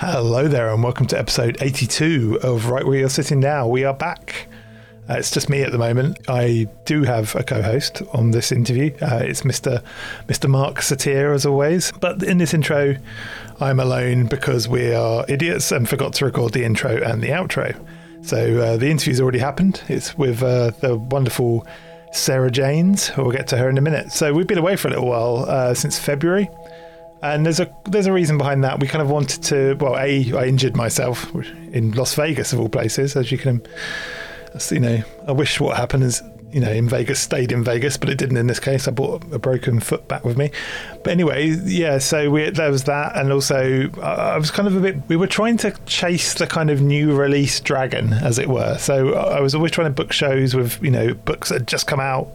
Hello there, and welcome to episode 82 of Right Where You're Sitting Now. We are back. Uh, it's just me at the moment. I do have a co-host on this interview. Uh, it's Mr. Mr. Marck Satyr, as always. But in this intro, I'm alone because we are idiots and forgot to record the intro and the outro. So uh, the interview's already happened. It's with uh, the wonderful Sarah Janes. We'll get to her in a minute. So we've been away for a little while uh, since February and there's a there's a reason behind that. We kind of wanted to. Well, a I injured myself in Las Vegas of all places, as you can. You know, I wish what happened is you know in Vegas stayed in Vegas, but it didn't in this case. I brought a broken foot back with me. But anyway, yeah. So we, there was that, and also I was kind of a bit. We were trying to chase the kind of new release dragon, as it were. So I was always trying to book shows with you know books that had just come out.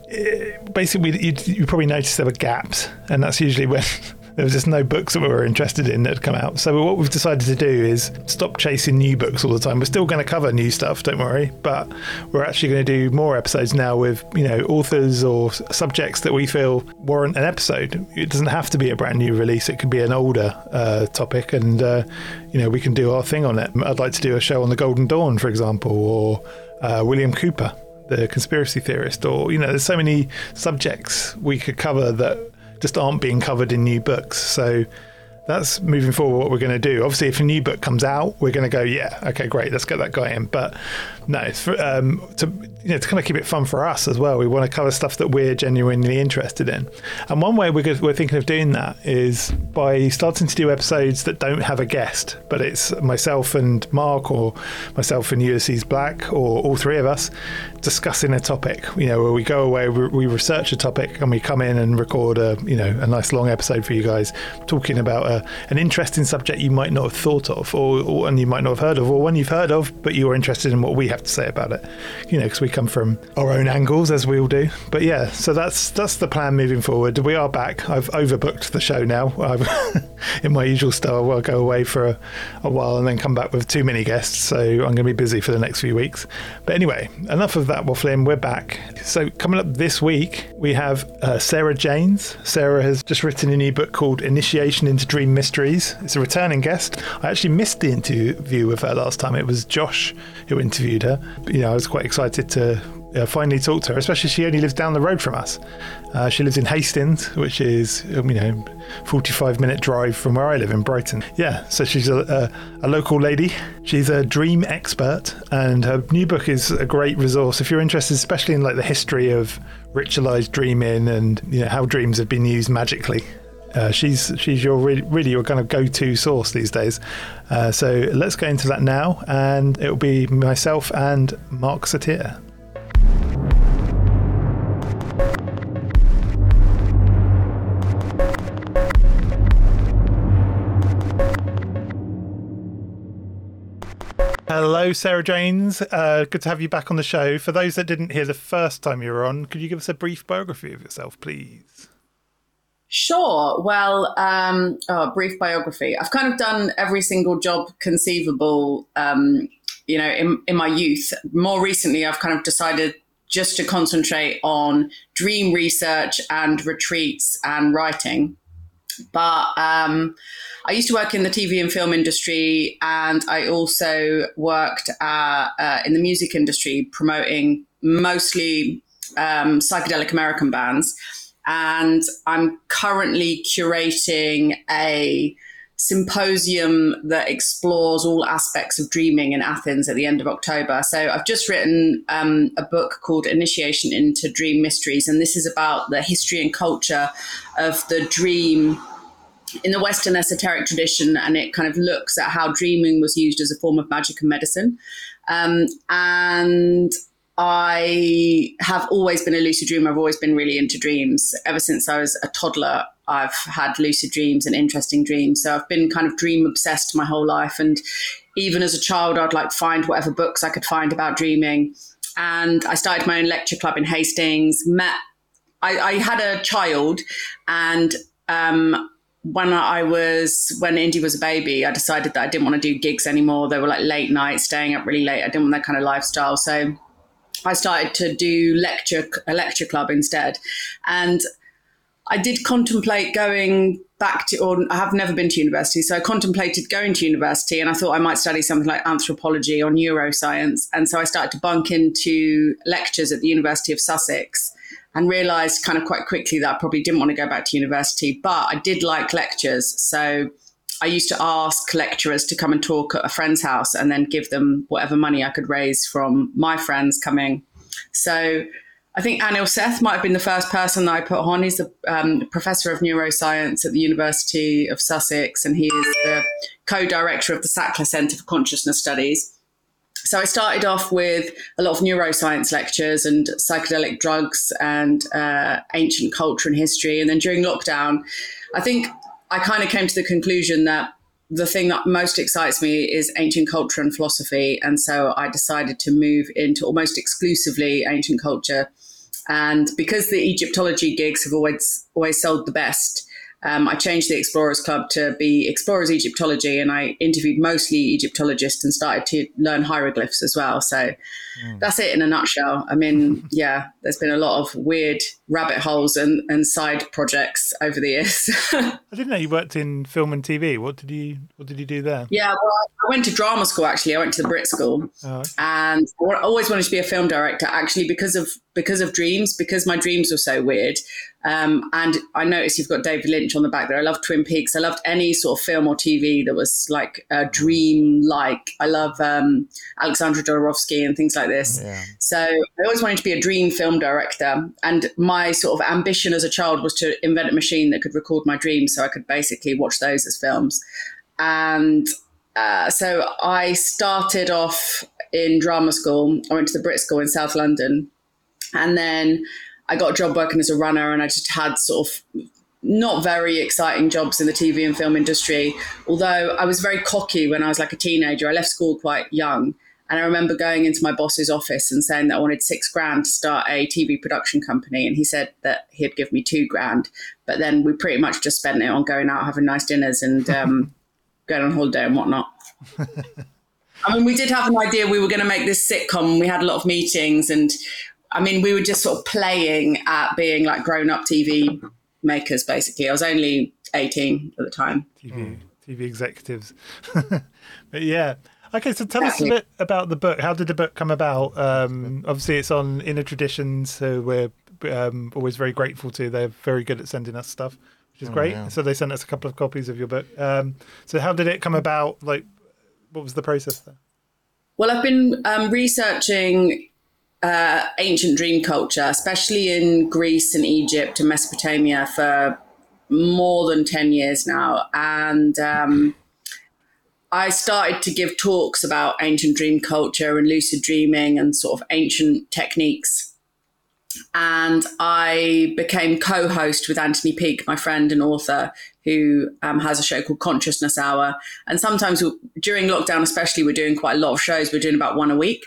Basically, you, you probably noticed there were gaps, and that's usually when there was just no books that we were interested in that had come out. So what we've decided to do is stop chasing new books all the time. We're still going to cover new stuff, don't worry, but we're actually going to do more episodes now with you know authors or subjects that we feel warrant an episode. It doesn't have to be a brand new release; it could be an older uh, topic, and uh, you know we can do our thing on it. I'd like to do a show on the Golden Dawn, for example, or uh, William Cooper the conspiracy theorist, or you know, there's so many subjects we could cover that just aren't being covered in new books. So that's moving forward what we're going to do. Obviously, if a new book comes out, we're going to go, yeah, okay, great, let's get that guy in. But no, for, um, to you know, to kind of keep it fun for us as well, we want to cover stuff that we're genuinely interested in. And one way we're, we're thinking of doing that is by starting to do episodes that don't have a guest, but it's myself and Marck, or myself and Ulysses Black, or all three of us discussing a topic. You know, where we go away, we research a topic, and we come in and record a you know a nice long episode for you guys, talking about a, an interesting subject you might not have thought of, or, or one you might not have heard of, or one you've heard of, but you are interested in what we have have to say about it. You know, because we come from our own angles, as we all do. But yeah, so that's that's the plan moving forward. We are back. I've overbooked the show now. In my usual style, I'll go away for a, a while and then come back with too many guests. So I'm going to be busy for the next few weeks. But anyway, enough of that waffling. We're back. So coming up this week, we have uh, Sarah Janes. Sarah has just written a new book called Initiation into Dream Mysteries. It's a returning guest. I actually missed the interview with her last time. It was Josh who interviewed her. You know, I was quite excited to uh, finally talk to her, especially she only lives down the road from us. Uh, she lives in Hastings, which is, um, you know, 45 minute drive from where I live in Brighton. Yeah, so she's a, a, a, local lady. She's a dream expert, and her new book is a great resource if you're interested, especially in like the history of ritualized dreaming and you know how dreams have been used magically. Uh, she's she's your really, really your kind of go-to source these days. Uh, so let's get into that now, and it will be myself and Marck Satyr. Hello, Sarah Janes. Uh, good to have you back on the show. For those that didn't hear the first time you were on, could you give us a brief biography of yourself, please? Sure. Well, um, oh, brief biography. I've kind of done every single job conceivable, um, you know, in, in my youth. More recently, I've kind of decided just to concentrate on dream research and retreats and writing. But um, I used to work in the TV and film industry, and I also worked uh, uh, in the music industry promoting mostly um, psychedelic American bands and I'm currently curating a symposium that explores all aspects of dreaming in Athens at the end of October. So I've just written um, a book called Initiation into Dream Mysteries, and this is about the history and culture of the dream in the Western esoteric tradition, and it kind of looks at how dreaming was used as a form of magic and medicine. Um, and I have always been a lucid dreamer. I've always been really into dreams. Ever since I was a toddler, I've had lucid dreams and interesting dreams. So I've been kind of dream obsessed my whole life. And even as a child, I'd like find whatever books I could find about dreaming. And I started my own lecture club in Hastings. Met, I, I had a child, and um, when I was when Indy was a baby, I decided that I didn't want to do gigs anymore. They were like late nights, staying up really late. I didn't want that kind of lifestyle. So I started to do lecture a lecture club instead, and I did contemplate going back to, or I have never been to university, so I contemplated going to university, and I thought I might study something like anthropology or neuroscience, and so I started to bunk into lectures at the University of Sussex, and realised kind of quite quickly that I probably didn't want to go back to university, but I did like lectures, so. I used to ask lecturers to come and talk at a friend's house and then give them whatever money I could raise from my friends coming. So I think Anil Seth might have been the first person that I put on. He's a um, professor of neuroscience at the University of Sussex, and he is the co-director of the Sackler Centre for Consciousness Studies. So I started off with a lot of neuroscience lectures and psychedelic drugs and uh, ancient culture and history. And then during lockdown, I think I kind of came to the conclusion that the thing that most excites me is ancient culture and philosophy. And so I decided to move into almost exclusively ancient culture and because the Egyptology gigs have always always sold the best, um, I changed the Explorers Club to be Explorers Egyptology, and I interviewed mostly Egyptologists and started to learn hieroglyphs as well. So mm. that's it in a nutshell. I mean, yeah, there's been a lot of weird rabbit holes and, and side projects over the years. I didn't know you worked in film and TV. What did you What did you do there? Yeah, well, I went to drama school. Actually, I went to the Brit School, oh. and I always wanted to be a film director. Actually, because of because of dreams, because my dreams were so weird. Um, and I noticed you've got David Lynch on the back there. I love Twin Peaks. I loved any sort of film or TV that was like a dream like. I love um, Alexandra Jodorowsky and things like this. Yeah. So I always wanted to be a dream film director. And my sort of ambition as a child was to invent a machine that could record my dreams so I could basically watch those as films. And uh, so I started off in drama school. I went to the Brit School in South London. And then I got a job working as a runner, and I just had sort of not very exciting jobs in the TV and film industry. Although I was very cocky when I was like a teenager, I left school quite young. And I remember going into my boss's office and saying that I wanted six grand to start a TV production company. And he said that he'd give me two grand. But then we pretty much just spent it on going out, having nice dinners, and um, going on holiday and whatnot. I mean, we did have an idea we were going to make this sitcom. We had a lot of meetings, and I mean, we were just sort of playing at being like grown up TV makers, basically. I was only 18 at the time. TV, TV executives. but yeah. Okay, so tell exactly. us a bit about the book. How did the book come about? Um, obviously, it's on Inner Traditions, so we're um, always very grateful to. They're very good at sending us stuff, which is oh, great. Yeah. So they sent us a couple of copies of your book. Um, so how did it come about? Like, what was the process there? Well, I've been um, researching uh, ancient dream culture, especially in Greece and Egypt and Mesopotamia, for more than 10 years now. And um, I started to give talks about ancient dream culture and lucid dreaming and sort of ancient techniques. And I became co host with Anthony Peake, my friend and author, who um, has a show called Consciousness Hour. And sometimes during lockdown, especially, we're doing quite a lot of shows. We're doing about one a week.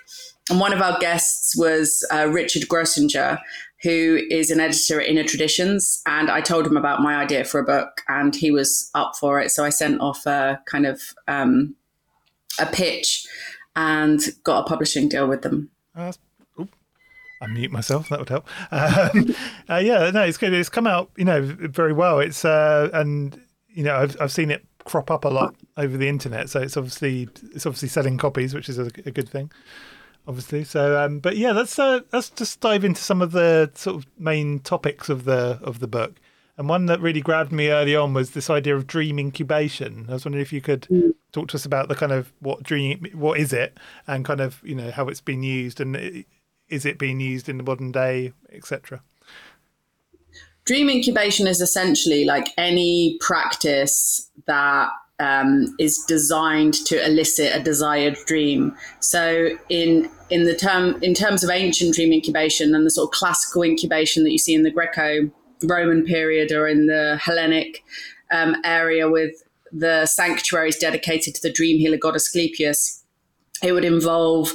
And one of our guests was uh, Richard Grossinger, who is an editor at Inner Traditions. And I told him about my idea for a book, and he was up for it. So I sent off a kind of um, a pitch and got a publishing deal with them. Uh, I mute myself. That would help. Um, uh, yeah, no, it's good. It's come out, you know, very well. It's uh, and you know, I've I've seen it crop up a lot over the internet, so it's obviously it's obviously selling copies, which is a, a good thing obviously. So, um, but yeah, let's uh, let's just dive into some of the sort of main topics of the of the book. And one that really grabbed me early on was this idea of dream incubation. I was wondering if you could mm. talk to us about the kind of what dream, what is it, and kind of you know how it's been used, and is it being used in the modern day, etc. Dream incubation is essentially like any practice that um, is designed to elicit a desired dream. So in in the term in terms of ancient dream incubation and the sort of classical incubation that you see in the Greco-Roman period or in the Hellenic um, area with the sanctuaries dedicated to the dream healer god Asclepius, it would involve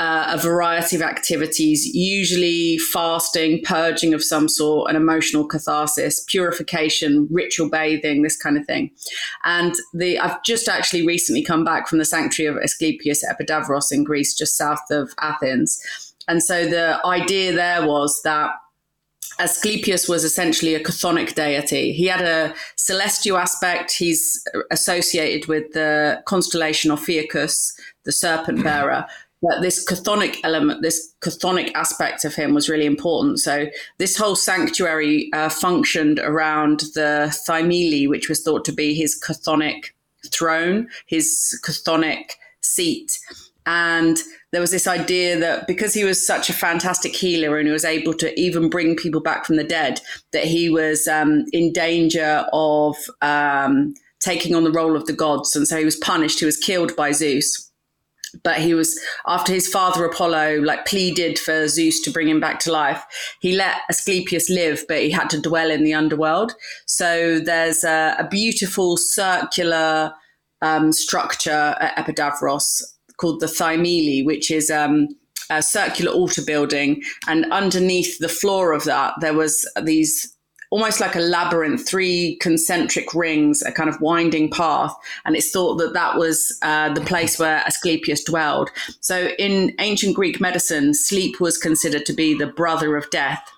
uh, a variety of activities, usually fasting, purging of some sort, an emotional catharsis, purification, ritual bathing, this kind of thing. And the I've just actually recently come back from the sanctuary of Asclepius at Epidavros in Greece, just south of Athens. And so the idea there was that Asclepius was essentially a chthonic deity. He had a celestial aspect. He's associated with the constellation Ophiuchus, the serpent bearer. But this chthonic element, this chthonic aspect of him was really important. So this whole sanctuary uh, functioned around the thymele, which was thought to be his chthonic throne, his chthonic seat. And there was this idea that because he was such a fantastic healer and he was able to even bring people back from the dead, that he was um, in danger of um, taking on the role of the gods. And so he was punished. He was killed by Zeus. But he was after his father Apollo like pleaded for Zeus to bring him back to life. He let Asclepius live, but he had to dwell in the underworld. So there's a, a beautiful circular um, structure at Epidavros called the Thymele, which is um, a circular altar building. And underneath the floor of that, there was these almost like a labyrinth, three concentric rings, a kind of winding path. And it's thought that that was uh, the place where Asclepius dwelled. So in ancient Greek medicine, sleep was considered to be the brother of death.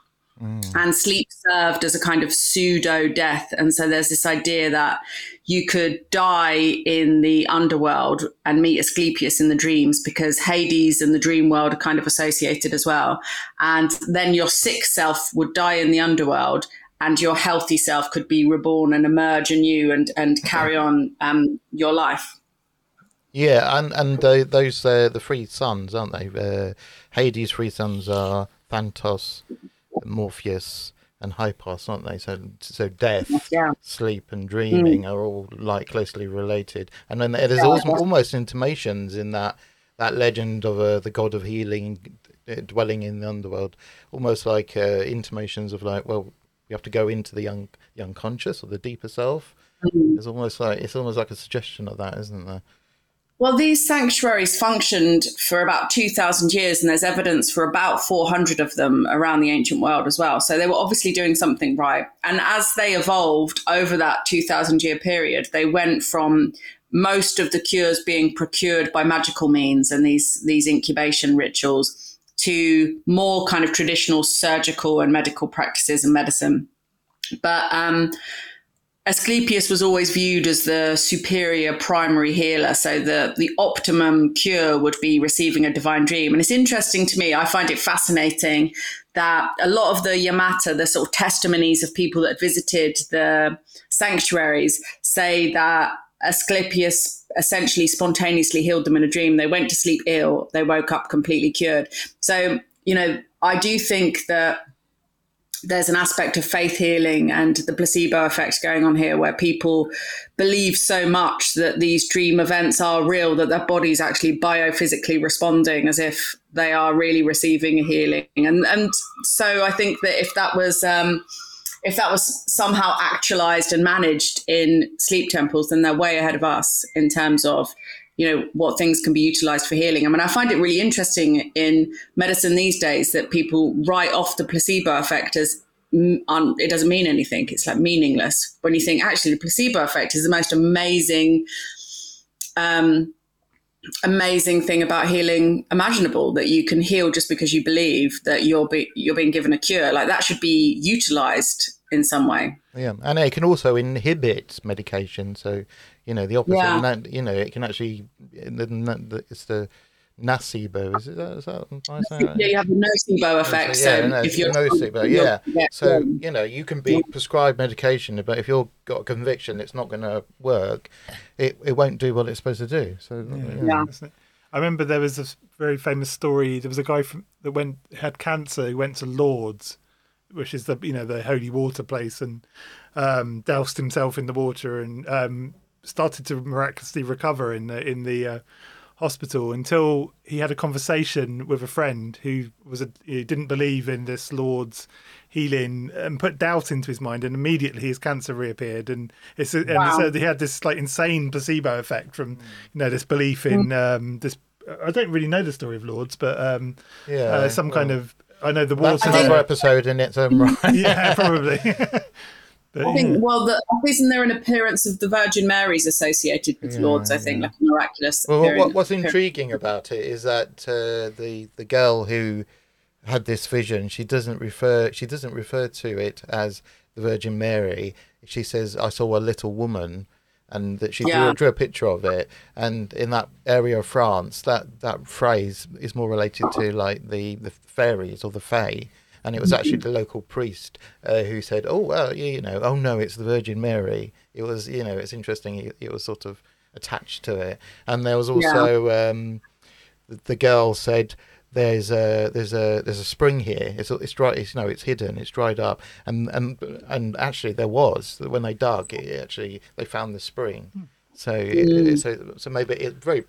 Mm. And sleep served as a kind of pseudo death. And so there's this idea that you could die in the underworld and meet Asclepius in the dreams because Hades and the dream world are kind of associated as well. And then your sick self would die in the underworld and your healthy self could be reborn and emerge anew and, and carry on um, your life. Yeah, and and uh, those uh, the three sons, aren't they? Uh, Hades' three sons are Thanatos, Morpheus, and Hypnos, aren't they? So, so death, yeah. sleep, and dreaming mm. are all like closely related. And then there's yeah, also almost intimations in that that legend of uh, the god of healing dwelling in the underworld, almost like uh, intimations of like, well, we have to go into the, un- the unconscious or the deeper self. Mm. It's almost like it's almost like a suggestion of that, isn't there? Well, these sanctuaries functioned for about 2,000 years, and there's evidence for about 400 of them around the ancient world as well. So they were obviously doing something right. And as they evolved over that 2,000 year period, they went from most of the cures being procured by magical means and these, these incubation rituals to more kind of traditional surgical and medical practices and medicine. But um, Asclepius was always viewed as the superior primary healer. So the, the optimum cure would be receiving a divine dream. And it's interesting to me, I find it fascinating that a lot of the iamata, the sort of testimonies of people that visited the sanctuaries, say that Asclepius essentially spontaneously healed them in a dream. They went to sleep ill, they woke up completely cured. So, you know, I do think that there's an aspect of faith healing and the placebo effect going on here where people believe so much that these dream events are real that their body's actually biophysically responding as if they are really receiving a healing and and so i think that if that was um, if that was somehow actualized and managed in sleep temples then they're way ahead of us in terms of you know what things can be utilized for healing. I mean, I find it really interesting in medicine these days that people write off the placebo effect as un, it doesn't mean anything. It's like meaningless. When you think actually the placebo effect is the most amazing, um, amazing thing about healing imaginable that you can heal just because you believe that you're be, you're being given a cure. Like that should be utilized in some way. Yeah, and it can also inhibit medication. So you know the opposite. Yeah. That, you know it can actually it's the nocebo. Is it that? Is that right? Yeah, you have the nocebo effect. So yeah, no, if you're nocebo, yeah. yeah. So you know you can be prescribed medication, but if you've got a conviction it's not going to work, it it won't do what it's supposed to do. So yeah. yeah. I remember there was a very famous story. There was a guy from that went had cancer who went to Lourdes, which is the you know the holy water place, and um, doused himself in the water and um, started to miraculously recover in the in the uh, hospital until he had a conversation with a friend who was a, who didn't believe in this Lourdes healing and put doubt into his mind, and immediately his cancer reappeared. And it's and wow. so he had this like insane placebo effect from you know this belief in mm. um, this. I don't really know the story of Lourdes, but um, yeah, uh, some well, kind of I know the. That's another episode in its own right. yeah, probably. But, I think, yeah. well, the, isn't there an appearance of the Virgin Mary's associated with yeah, Lourdes? I think, yeah. like a miraculous. Well, what, what's intriguing about it is that uh, the the girl who had this vision. She doesn't refer she doesn't refer to it as the Virgin Mary. She says, "I saw a little woman." And that she drew, drew a picture of it, and in that area of France, that, that phrase is more related to like the, the fairies or the fae, and it was actually the local priest uh, who said, "Oh well, you, you know, oh no, it's the Virgin Mary." It was, you know, it's interesting. It, it was sort of attached to it, and there was also um, the, the girl said, "There's a there's a there's a spring here. It's it's dry. It's no, it's hidden. It's dried up." And and and actually, there was when they dug. It actually they found the spring. So it, it- so so maybe it's very.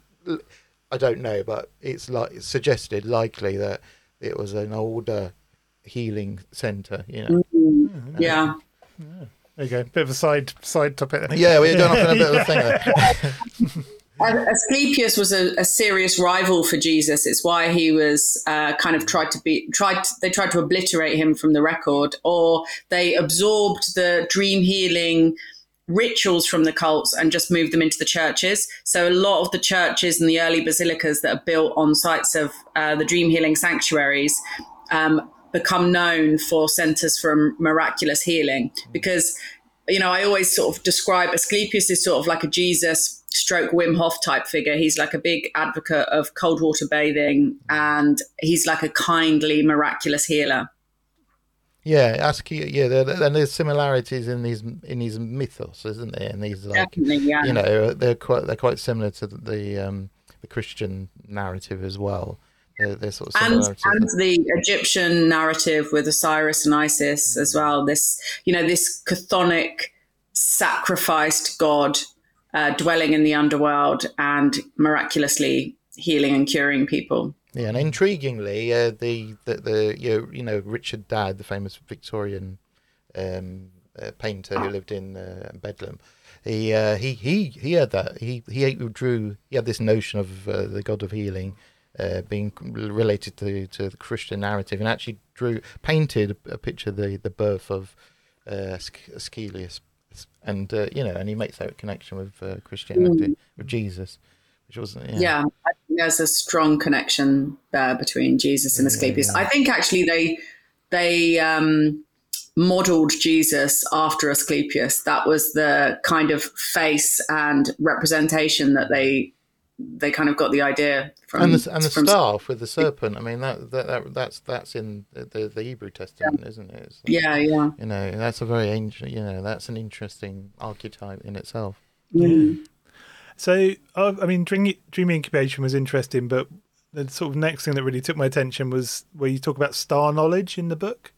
I don't know, but it's like it's suggested likely that it was an older healing center. You know. Yeah. There you go. Bit of a side side topic. I. Yeah, we're going off on a bit of a thing. There. Asclepius was a, a serious rival for Jesus. It's why he was uh, kind of tried to be tried. They tried to obliterate him from the record, or they absorbed the dream healing rituals from the cults and just moved them into the churches. So a lot of the churches and the early basilicas that are built on sites of uh, the dream healing sanctuaries um, become known for centers for miraculous healing because you know I always sort of describe Asclepius as sort of like a Jesus stroke Wim Hof type figure. He's like a big advocate of cold water bathing and he's like a kindly miraculous healer. Yeah, ask you. Yeah, there, and there's similarities in these in these mythos, isn't there? And these like Definitely, yeah. you know they're quite they're quite similar to the the, um, the Christian narrative as well. They're, they're sort of and and the Egyptian narrative with Osiris and Isis as well. This you know this chthonic sacrificed god uh, dwelling in the underworld and miraculously healing and curing people. Yeah, and intriguingly, uh, the the, the you, know, you know Richard Dadd, the famous Victorian um, uh, painter who lived in uh, Bedlam, he uh, he he he had that he he drew he had this notion of uh, the god of healing uh, being related to to the Christian narrative, and actually drew painted a picture of the the birth of uh, Asclepius, and uh, you know, and he makes that connection with uh, Christianity with Jesus, which wasn't yeah. Yeah, there's a strong connection there between Jesus and Asclepius. I think actually they they um, modeled Jesus after Asclepius. That was the kind of face and representation that they they kind of got the idea from. and the and the from- staff with the serpent. I mean that, that, that that's that's in the, the, the Hebrew Testament, isn't it? It's, Yeah, yeah. You know, that's a very ancient. You know, that's an interesting archetype in itself. So, uh, I mean, dream, dream incubation was interesting, but the sort of next thing that really took my attention was where you talk about star knowledge in the book.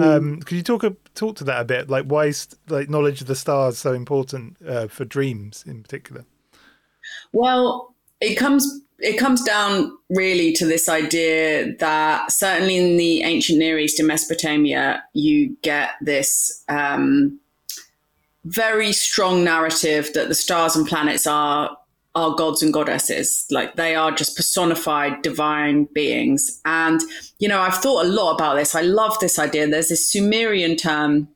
Um, could you talk talk to that a bit? Like, why is like knowledge of the stars so important uh, for dreams in particular? Well, it comes it comes down really to this idea that certainly in the ancient Near East in Mesopotamia, you get this um, very strong narrative that the stars and planets are are gods and goddesses. Like they are just personified divine beings. And you know i've thought a lot about this. I love this idea. There's this sumerian term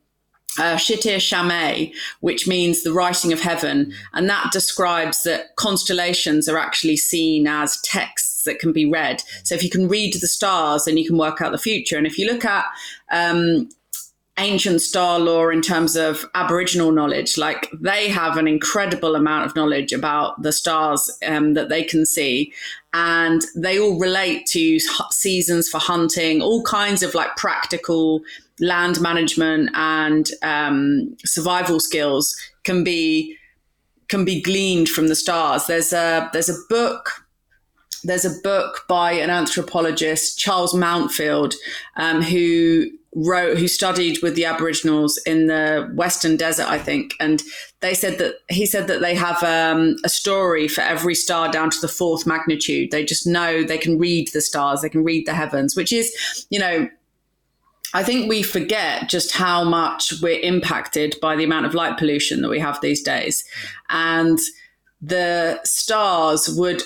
uh, Shitir Shamay, which means the writing of heaven. And that describes that constellations are actually seen as texts that can be read. So if you can read the stars, then you can work out the future. And if you look at um, ancient star lore in terms of Aboriginal knowledge, like they have an incredible amount of knowledge about the stars um, that they can see. And they all relate to seasons for hunting, all kinds of like practical land management and um, survival skills can be can be gleaned from the stars. There's a there's a book there's a book by an anthropologist Charles Mountford um, who wrote who studied with the Aboriginals in the Western Desert, I think, and they said that he said that they have um, a story for every star down to the fourth magnitude. They just know they can read the stars, they can read the heavens, which is you know I think we forget just how much we're impacted by the amount of light pollution that we have these days. And the stars would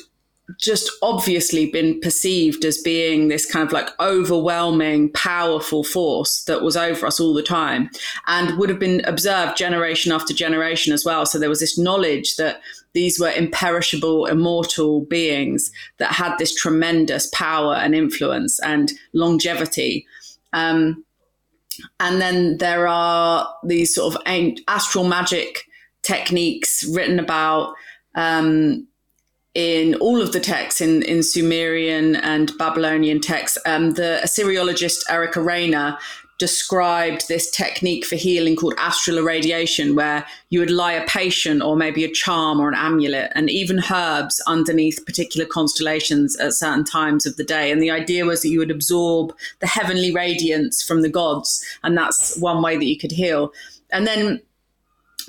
just obviously been perceived as being this kind of like overwhelming, powerful force that was over us all the time and would have been observed generation after generation as well. So there was this knowledge that these were imperishable, immortal beings that had this tremendous power and influence and longevity. Um, and then there are these sort of astral magic techniques written about um, in all of the texts in, in Sumerian and Babylonian texts. Um, the Assyriologist Erica Reiner described this technique for healing called astral irradiation, where you would lie a patient or maybe a charm or an amulet and even herbs underneath particular constellations at certain times of the day. And the idea was that you would absorb the heavenly radiance from the gods, and that's one way that you could heal. And then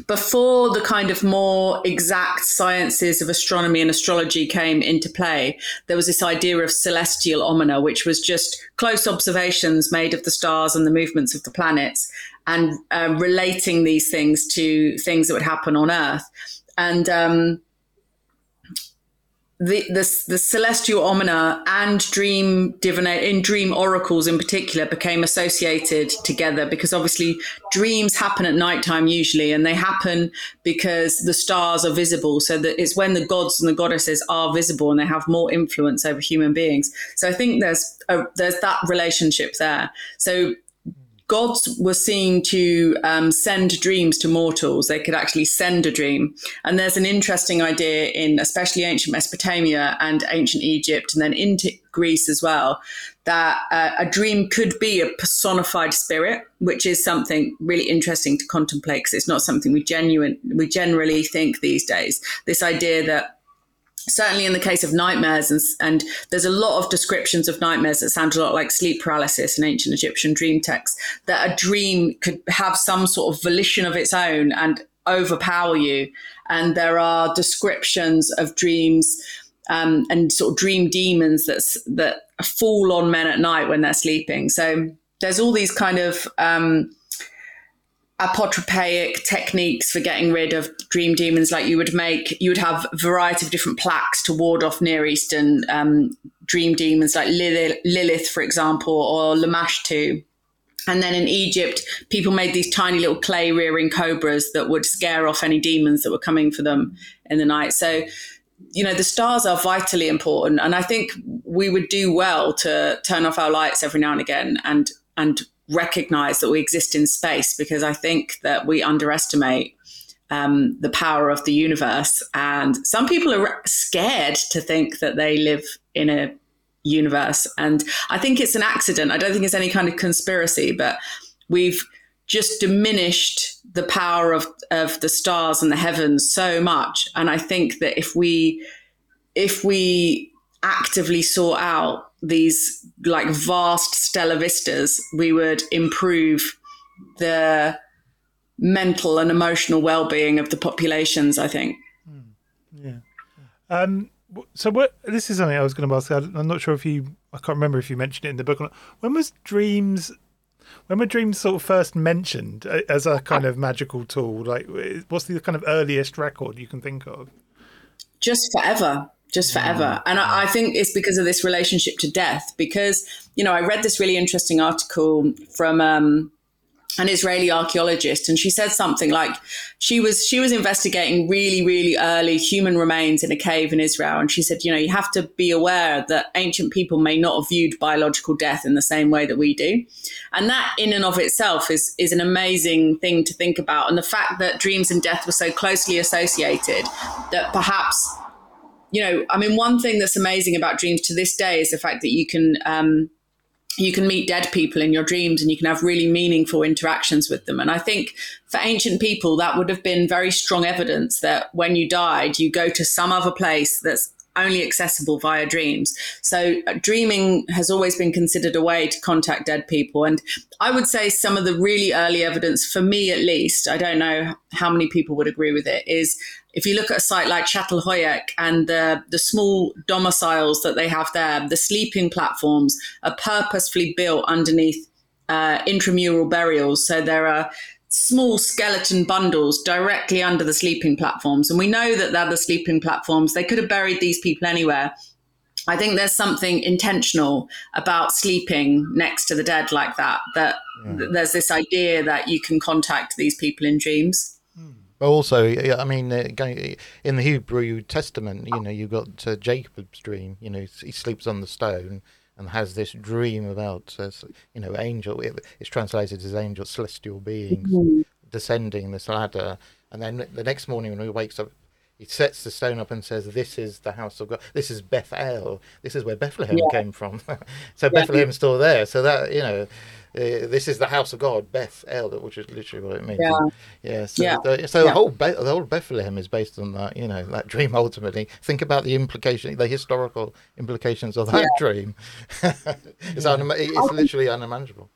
before the kind of more exact sciences of astronomy and astrology came into play, there was this idea of celestial omena, which was just close observations made of the stars and the movements of the planets and uh, relating these things to things that would happen on Earth. And um, the, the, the celestial omena and dream divinate in dream oracles in particular became associated together because obviously dreams happen at nighttime usually and they happen because the stars are visible. So that it's when the gods and the goddesses are visible and they have more influence over human beings. So i think there's a, there's that relationship there. So gods were seen to um, send dreams to mortals. They could actually send a dream. And there's an interesting idea in especially ancient Mesopotamia and ancient Egypt, and then into Greece as well, that uh, a dream could be a personified spirit, which is something really interesting to contemplate because it's not something we genuine we generally think these days. This idea that certainly in the case of nightmares and, and, there's a lot of descriptions of nightmares that sound a lot like sleep paralysis in ancient egyptian dream texts that a dream could have some sort of volition of its own and overpower you. And there are descriptions of dreams um, and sort of dream demons that's, that fall on men at night when they're sleeping. So there's all these kind of um, apotropaic techniques for getting rid of dream demons like you would make. You would have a variety of different plaques to ward off near eastern um, dream demons like lilith, for example or lamashtu. And then in egypt people made these tiny little clay rearing cobras that would scare off any demons that were coming for them in the night. So you know the stars are vitally important. And i think we would do well to turn off our lights every now and again and and recognize that we exist in space because I think that we underestimate um, the power of the universe. And some people are scared to think that they live in a universe. And I think it's an accident. I don't think it's any kind of conspiracy, but we've just diminished the power of, of the stars and the heavens so much. And I think that if we if we actively sort out these like vast stellar vistas, we would improve the mental and emotional well-being of the populations. I think. Hmm. Yeah. Um, so what? This is something I was going to ask. I'm not sure if you. I can't remember if you mentioned it in the book. When was dreams? When were dreams sort of first mentioned as a kind of magical tool? Like, what's the kind of earliest record you can think of? Just forever just forever. And I, I, think it's because of this relationship to death. Because, you know, I read this really interesting article from um, an Israeli archaeologist, and she said something like she was she was investigating really, really early human remains in a cave in Israel. And she said, you know, you have to be aware that ancient people may not have viewed biological death in the same way that we do. And that in and of itself is is an amazing thing to think about. And the fact that dreams and death were so closely associated that perhaps you know, I mean, one thing that's amazing about dreams to this day is the fact that you can um, you can meet dead people in your dreams and you can have really meaningful interactions with them. And I think for ancient people, that would have been very strong evidence that when you died, you go to some other place that's only accessible via dreams. So uh, dreaming has always been considered a way to contact dead people. And I would say some of the really early evidence, for me at least, I don't know how many people would agree with it, is if you look at a site like Çatalhöyük and the, the small domiciles that they have there, the sleeping platforms are purposefully built underneath uh, intramural burials. So there are small skeleton bundles directly under the sleeping platforms. And we know that they're the sleeping platforms. They could have buried these people anywhere. I think there's something intentional about sleeping next to the dead like that, that yeah. there's this idea that you can contact these people in dreams. But also, I mean, uh, in the Hebrew Testament, you know, you've got uh, Jacob's dream. You know, he sleeps on the stone and has this dream about, uh, you know, angel. It's translated as angel, celestial beings mm-hmm. descending this ladder. And then the next morning when he wakes up, he sets the stone up and says, "This is the house of God. This is Bethel. This is where Bethlehem yeah. came from." so yeah. Bethlehem's still there. So that you know, uh, this is the house of God, Beth El, which is literally what it means. Yeah, yeah. So, yeah. The, so yeah. the whole Be- the whole Bethlehem is based on that, you know, that dream. Ultimately, think about the implication, the historical implications of that yeah. dream. it's, un- it's literally unimaginable.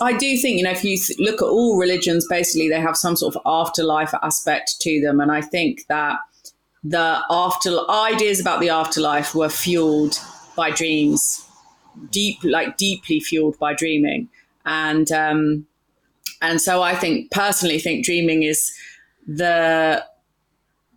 I do think, you know, if you look at all religions, basically they have some sort of afterlife aspect to them, and I think that the after ideas about the afterlife were fueled by dreams, deep, like deeply fueled by dreaming and um, and so I think personally think dreaming is the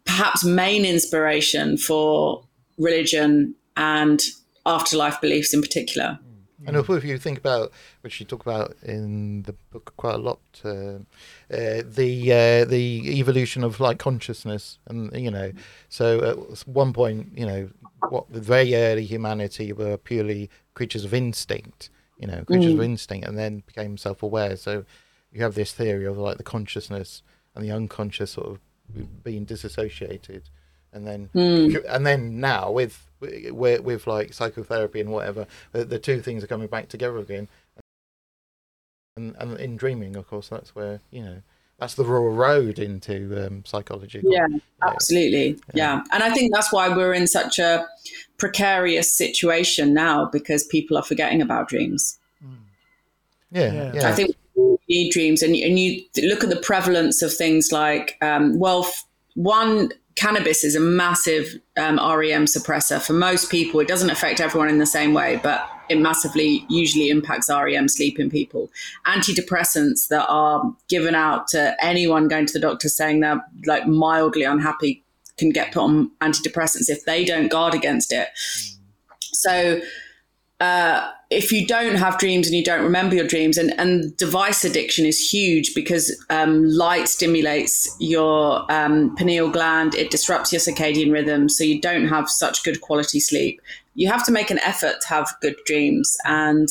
perhaps main inspiration for religion and afterlife beliefs in particular. And if you think about, which you talk about in the book quite a lot, uh, uh, the uh, the evolution of like consciousness, and you know, so at one point, you know, what the very early humanity were purely creatures of instinct, you know, creatures mm. of instinct, and then became self-aware. So you have this theory of like the consciousness and the unconscious sort of being disassociated, and then mm. and then now with with, with like psychotherapy and whatever, the, the, two things are coming back together again. And and in dreaming, of course, that's where you know that's the raw road into um, psychology. Yeah, absolutely. Yeah. yeah. and I think that's why we're in such a precarious situation now because people are forgetting about dreams. Mm. Yeah, yeah, I think we need dreams, and and you look at the prevalence of things like um, well, one cannabis is a massive um, REM suppressor for most people. It doesn't affect everyone in the same way, but it massively usually impacts REM sleep in people. Antidepressants that are given out to anyone going to the doctor saying they're like mildly unhappy can get put on antidepressants if they don't guard against it. So uh, if you don't have dreams and you don't remember your dreams, and, and device addiction is huge because um, light stimulates your um, pineal gland, it disrupts your circadian rhythm, so you don't have such good quality sleep. You have to make an effort to have good dreams. And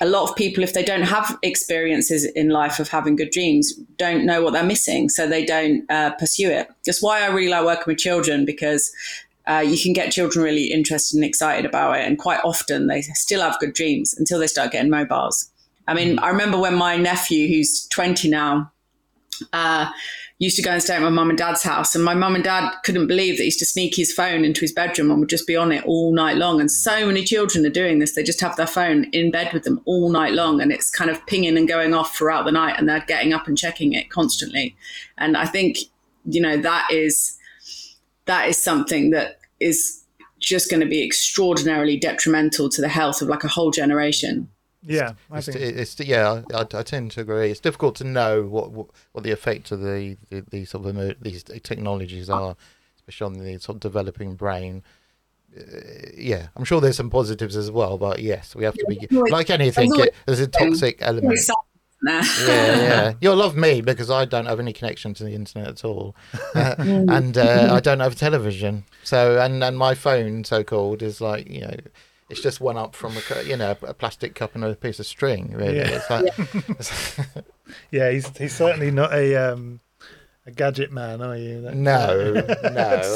a lot of people, if they don't have experiences in life of having good dreams, don't know what they're missing, so they don't uh, pursue it. That's why I really like working with children because uh, you can get children really interested and excited about it. And quite often they still have good dreams until they start getting mobiles. I mean, I remember when my nephew, who's 20 now, uh, used to go and stay at my mum and dad's house. And my mum and dad couldn't believe that he used to sneak his phone into his bedroom and would just be on it all night long. And so many children are doing this. They just have their phone in bed with them all night long. And it's kind of pinging and going off throughout the night. And they're getting up and checking it constantly. And I think, you know, that is that is something that is just going to be extraordinarily detrimental to the health of like a whole generation. Yeah, I think it's, it's yeah, I, I, tend to agree. It's difficult to know what what, what the effect of the, the these sort of these technologies are, especially on the sort of developing brain. Uh, yeah, I'm sure there's some positives as well, but yes, we have to be like anything. There's a toxic element yeah, yeah. You'll love me because I don't have any connection to the internet at all, uh, and uh, I don't have television. So, and and my phone, so called, is like you know, it's just one up from a you know a plastic cup and a piece of string. Really, yeah. It's like, yeah. yeah, he's he's certainly not a um, a gadget man, are you? That's, no,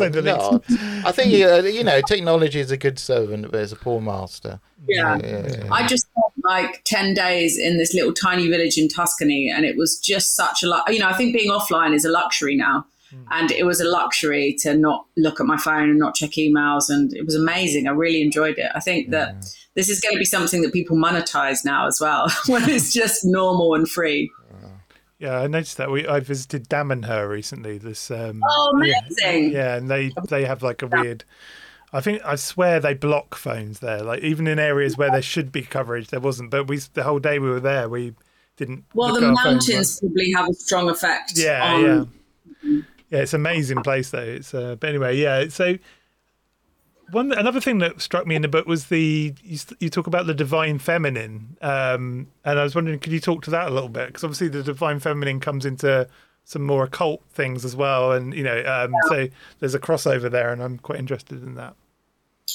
no, not. I think uh, you know technology is a good servant, but it's a poor master. Yeah, yeah, yeah. I just spent like ten days in this little tiny village in Tuscany, and it was just such a lot. You know, I think being offline is a luxury now, mm. and it was a luxury to not look at my phone and not check emails, and it was amazing. I really enjoyed it. I think that this is going to be something that people monetize now as well, when it's just normal and free. Yeah, I noticed that. We I visited Damanhur recently. This um, oh amazing. Yeah, yeah, and they they have like a weird. I think I swear they block phones there. Like even in areas where there should be coverage, there wasn't. But we the whole day we were there, we didn't. Well, the mountains probably have a strong effect. Yeah, on... yeah, yeah. It's an amazing place though. It's uh, but anyway, yeah. So one another thing that struck me in the book was the you, you talk about the divine feminine, um, and I was wondering, could you talk to that a little bit? Because obviously the divine feminine comes into some more occult things as well, and you know, um, yeah. so there's a crossover there, and I'm quite interested in that.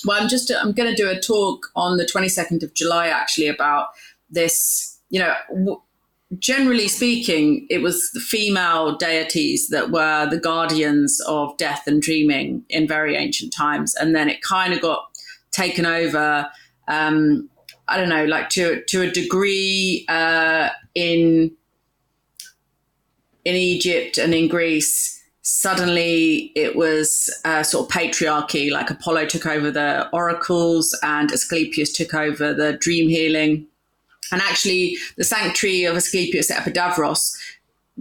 Well, I'm just I'm going to do a talk on the 22nd of July actually about this. You know, w- generally speaking, it was the female deities that were the guardians of death and dreaming in very ancient times, and then it kind of got taken over. Um, I don't know, like to to a degree uh, in in Egypt and in Greece, suddenly it was a sort of patriarchy, like Apollo took over the oracles and Asclepius took over the dream healing. And actually, the sanctuary of Asclepius at Epidavros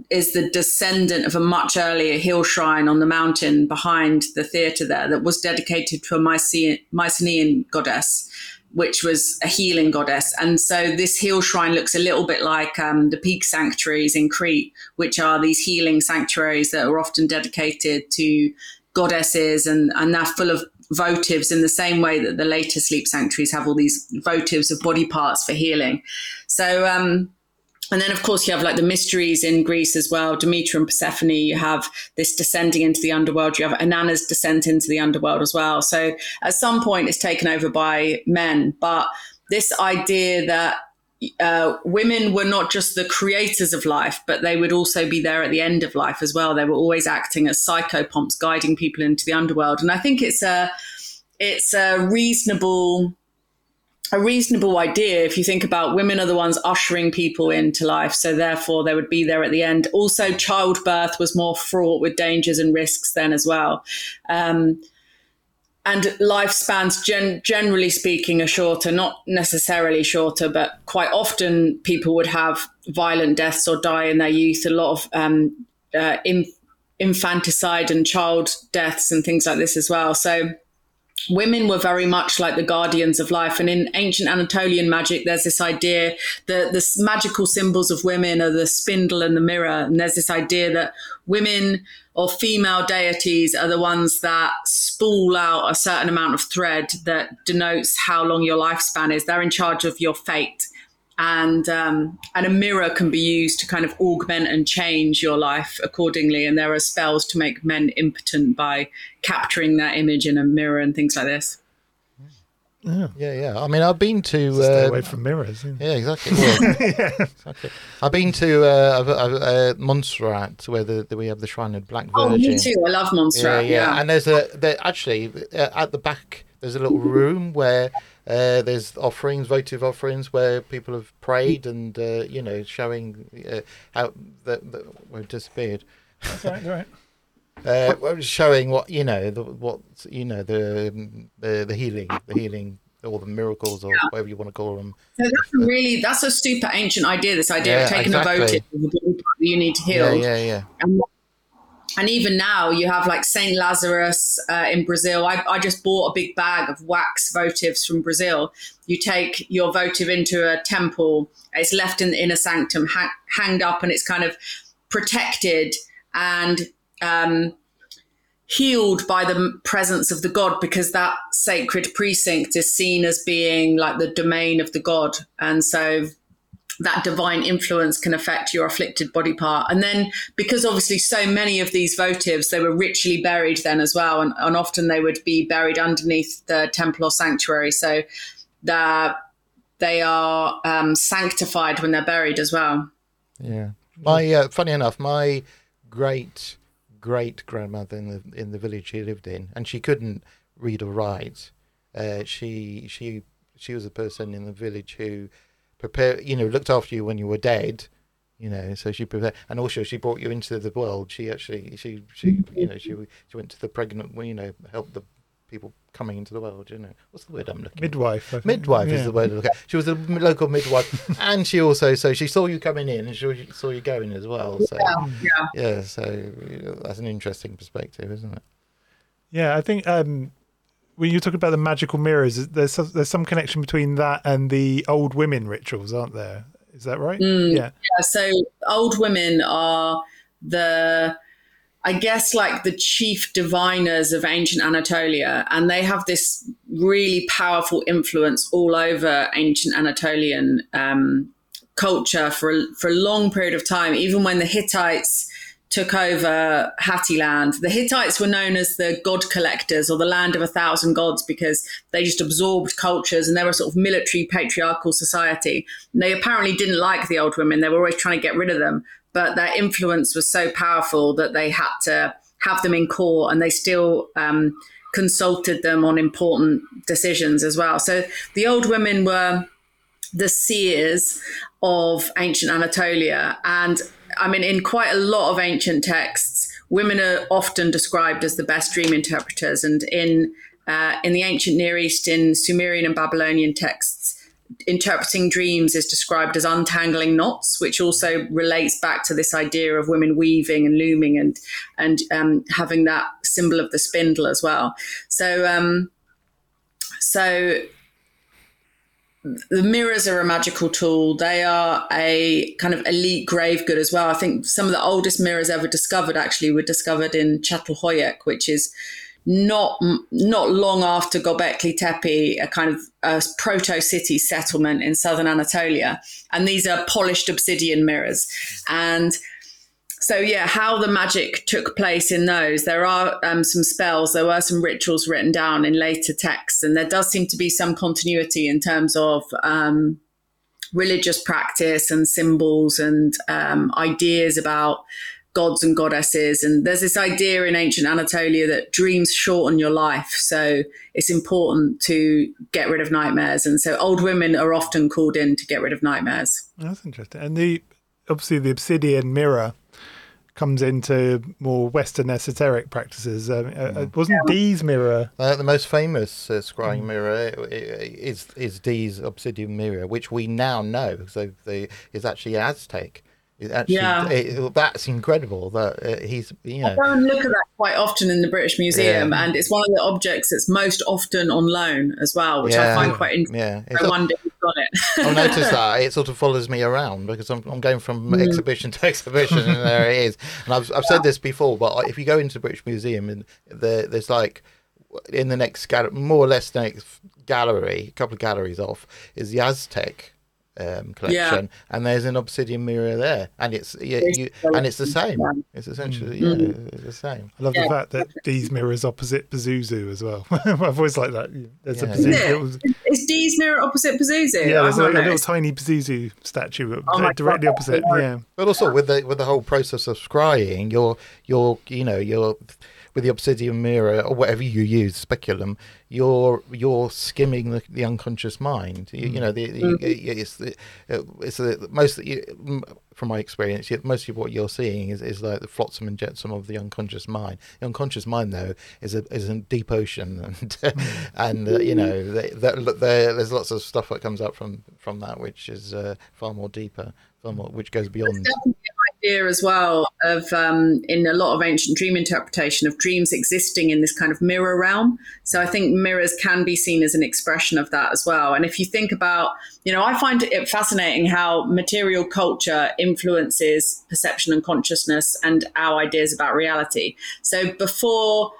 is the descendant of a much earlier hill shrine on the mountain behind the theatre there that was dedicated to a Mycenaean goddess which was a healing goddess. And so this hill shrine looks a little bit like um, the peak sanctuaries in Crete, which are these healing sanctuaries that are often dedicated to goddesses and, and they're full of votives in the same way that the later sleep sanctuaries have all these votives of body parts for healing. So, um, and then, of course, you have like the mysteries in Greece as well Demeter and Persephone. You have this descending into the underworld. You have Inanna's descent into the underworld as well. So at some point, it's taken over by men. But this idea that uh, women were not just the creators of life, but they would also be there at the end of life as well. They were always acting as psychopomps, guiding people into the underworld. And I think it's a it's a reasonable a reasonable idea if you think about women are the ones ushering people into life so therefore they would be there at the end also childbirth was more fraught with dangers and risks then as well um, and lifespans gen- generally speaking are shorter not necessarily shorter but quite often people would have violent deaths or die in their youth a lot of um, uh, infanticide and child deaths and things like this as well so women were very much like the guardians of life. And in ancient Anatolian magic, there's this idea that the magical symbols of women are the spindle and the mirror. And there's this idea that women or female deities are the ones that spool out a certain amount of thread that denotes how long your lifespan is. They're in charge of your fate and um, and a mirror can be used to kind of augment and change your life accordingly. And there are spells to make men impotent by capturing that image in a mirror and things like this. Yeah, yeah, yeah. I mean, I've been to stay uh, away from mirrors. Yeah, yeah exactly. Well, yeah. exactly. I've been to uh, uh, Montserrat, where the, the, we have the Shrine of Black Virgin. Oh, me too. I love Montserrat. Yeah, yeah. yeah. And there's a there, actually uh, at the back. There's a little room where uh, there's offerings, votive offerings, where people have prayed and uh, you know showing uh, how that, that well, disappeared. That's right, right. Uh, showing what you know, the, what you know, the, the the healing, the healing, or the miracles, or yeah. whatever you want to call them. So that's really that's a super ancient idea. This idea yeah, of taking exactly. a votive, you need to heal. Yeah, yeah, yeah. And and even now you have like Saint Lazarus uh, in Brazil. I, I, just bought a big bag of wax votives from Brazil. You take your votive into a temple. It's left in the inner sanctum, ha- hanged up, and it's kind of protected and um, healed by the presence of the god because that sacred precinct is seen as being like the domain of the god, and so that divine influence can affect your afflicted body part. And then, because obviously so many of these votives, they were ritually buried then as well, and, and often they would be buried underneath the temple or sanctuary. So that they are um, sanctified when they're buried as well. Yeah. My uh, funny enough, my great great grandmother in the in the village she lived in, and she couldn't read or write. Uh, she she she was a person in the village who prepare, you know, looked after you when you were dead, you know. So she prepared, and also she brought you into the world. She actually, she, she, you know, she she went to the pregnant, you know, helped the people coming into the world. You know, what's the word I'm looking? Midwife. Midwife yeah. is the word. To look at. She was a local midwife, and she also so she saw you coming in and she saw you going as well. So yeah, yeah. yeah so that's an interesting perspective, isn't it? Yeah, I think um, when you talk about the magical mirrors, there's some, there's some connection between that and the old women rituals, aren't there? Is that right? Mm, yeah. yeah. So old women are the, I guess, like the chief diviners of ancient Anatolia, and they have this really powerful influence all over ancient Anatolian um, culture for for a long period of time. Even when the Hittites took over Hattiland. The Hittites were known as the god collectors or the land of a thousand gods because they just absorbed cultures and they were a sort of military patriarchal society. And they apparently didn't like the old women. They were always trying to get rid of them, but their influence was so powerful that they had to have them in court and they still um, consulted them on important decisions as well. So the old women were the seers of ancient Anatolia and I mean, in quite a lot of ancient texts, women are often described as the best dream interpreters, and in uh, in the ancient Near East, in Sumerian and Babylonian texts, interpreting dreams is described as untangling knots, which also relates back to this idea of women weaving and looming and and um, having that symbol of the spindle as well. So, um, so the mirrors are a magical tool. They are a kind of elite grave good as well. I think some of the oldest mirrors ever discovered actually were discovered in Çatalhöyük, which is not not long after Göbekli Tepe, a kind of a proto city settlement in southern Anatolia, and these are polished obsidian mirrors, and so yeah, how the magic took place in those. There are um, some spells. There were some rituals written down in later texts, and there does seem to be some continuity in terms of um, religious practice and symbols and um, ideas about gods and goddesses. And there's this idea in ancient Anatolia that dreams shorten your life, so it's important to get rid of nightmares. And so old women are often called in to get rid of nightmares. That's interesting. And the obviously the obsidian mirror comes into more Western esoteric practices. Um, mm. wasn't yeah. Dee's mirror uh, the most famous uh, scrying mm. mirror? Is is Dee's obsidian mirror, which we now know so the, is actually Aztec. Actually, yeah. It, that's incredible that uh, he's, you know. I go and look at that quite often in the British Museum, yeah. and it's one of the objects that's most often on loan as well, which yeah. I find quite interesting. Yeah. I wonder who's got it. I've noticed that. It sort of follows me around because I'm, I'm going from mm. exhibition to exhibition, and there it is. And I've, I've said this before, but if you go into the British Museum, and there, there's like, in the next, more or less next gallery, a couple of galleries off, is the Aztec um, collection, yeah. and there's an obsidian mirror there, and it's yeah, you, and it's the same. It's essentially mm. yeah, mm. it's the same. I love yeah. the fact that these mirrors opposite Pazuzu as well. I've always liked that. There's yeah. a Pazuzu. Was, is Dee's mirror opposite Pazuzu? Yeah, there's like a little tiny Pazuzu statue oh directly God, opposite. Yeah, but also with the with the whole process of scrying, you're you're you know you're with the obsidian mirror or whatever you use, speculum, you're you're skimming the, the unconscious mind. You, you know, the, the mm-hmm. it's the it's the most from my experience, most of what you're seeing is, is like the flotsam and jetsam of the unconscious mind. The unconscious mind, though, is a is a deep ocean, and mm. and uh, you know, they, there's lots of stuff that comes up from from that, which is uh, far more deeper, far more, which goes beyond idea as well of um, in a lot of ancient dream interpretation of dreams existing in this kind of mirror realm. So I think mirrors can be seen as an expression of that as well. And if you think about, you know, I find it fascinating how material culture influences perception and consciousness and our ideas about reality. So before.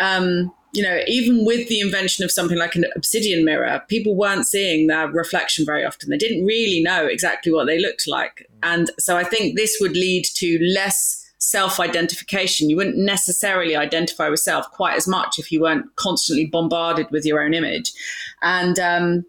Um, you know, even with the invention of something like an obsidian mirror, people weren't seeing their reflection very often. They didn't really know exactly what they looked like. And so I think this would lead to less self identification. You wouldn't necessarily identify with self quite as much if you weren't constantly bombarded with your own image. And, um,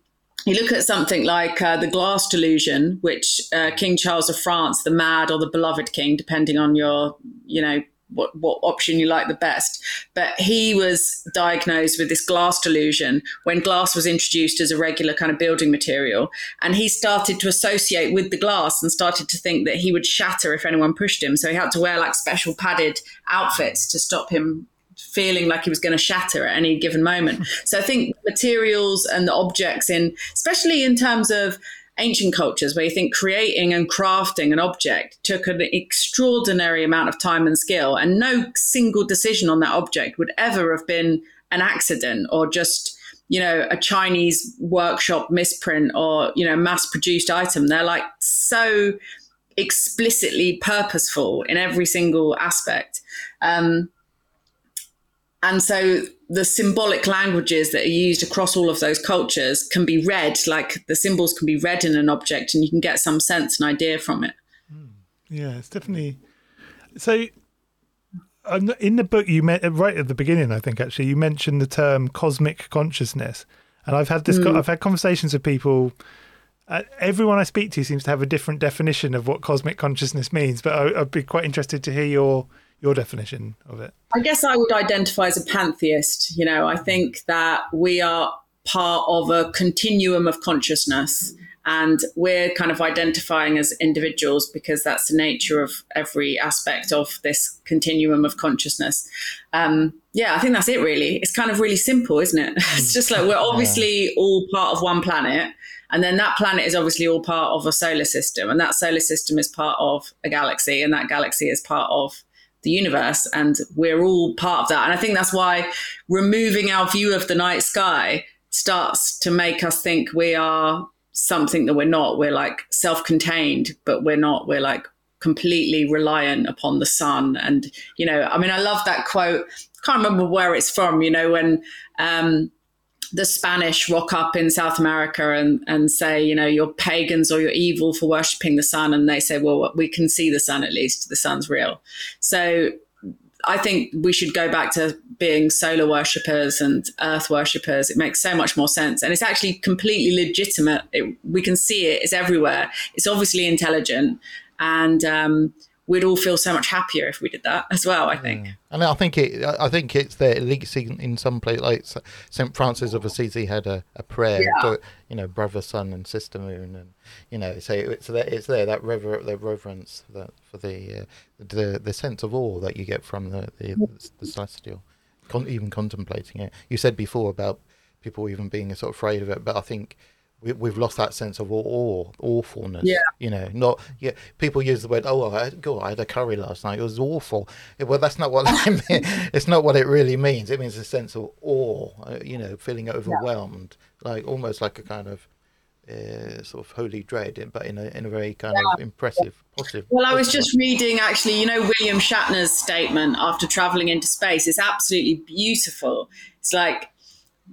you look at something like uh, the glass delusion, which uh, King Charles of France, the mad or the beloved king, depending on your, you know, what, what option you like the best. But he was diagnosed with this glass delusion when glass was introduced as a regular kind of building material. And he started to associate with the glass and started to think that he would shatter if anyone pushed him. So he had to wear like special padded outfits to stop him feeling like he was going to shatter at any given moment. So I think materials and the objects in, especially in terms of ancient cultures where you think creating and crafting an object took an extraordinary amount of time and skill, and no single decision on that object would ever have been an accident or just you know a chinese workshop misprint or you know mass produced item. They're like so explicitly purposeful in every single aspect. Um, and so the symbolic languages that are used across all of those cultures can be read, like the symbols can be read in an object, and you can get some sense and idea from it. Hmm. Yeah, it's definitely. So in the book you met right at the beginning. I think actually you mentioned the term cosmic consciousness, and I've had this. Mm. I've had conversations with people. Uh, everyone I speak to seems to have a different definition of what cosmic consciousness means, but I, I'd be quite interested to hear your your definition of it. I guess I would identify as a pantheist. You know, I think that we are part of a continuum of consciousness. And we're kind of identifying as individuals because that's the nature of every aspect of this continuum of consciousness. Um, yeah, I think that's it really. It's kind of really simple, isn't it? it's just like we're obviously all part of one planet. And then that planet is obviously all part of a solar system. And that solar system is part of a galaxy. And that galaxy is part of the universe. And we're all part of that. And I think that's why removing our view of the night sky starts to make us think we are something that we're not. We're like self contained, but we're not. We're like completely reliant upon the sun. And, you know, I mean, I love that quote. Can't remember where it's from, you know, when um, the Spanish rock up in South America and, and say, you know, you're pagans or you're evil for worshipping the sun. And they say, well, we can see the sun at least. The sun's real. So I think we should go back to being solar worshippers and earth worshippers. It makes so much more sense. And it's actually completely legitimate. It, we can see it, it's everywhere. It's obviously intelligent. And um, we'd all feel so much happier if we did that as well, I think. Mm. And I think it, I think it's there. At least in, in some place, like Saint Francis of Assisi had a, a prayer, Yeah. to, you know, brother, son, and sister moon, and you know, so it's there. It's there that rever, the reverence that for the uh, the the sense of awe that you get from the the, the celestial, Con- even contemplating it. You said before about people even being sort of afraid of it, but I think. We, we've lost that sense of awe, awfulness. Yeah. You know, not yeah. People use the word, "Oh, I, God, I had a curry last night. It was awful." Well, that's not what it mean- it's not what it really means. It means a sense of awe. uh, You know, feeling overwhelmed, like almost like a kind of uh, sort of holy dread, but in a in a very kind of impressive, positive. Well, I was positive just reading actually, you know, William Shatner's statement after traveling into space. It's absolutely beautiful. It's like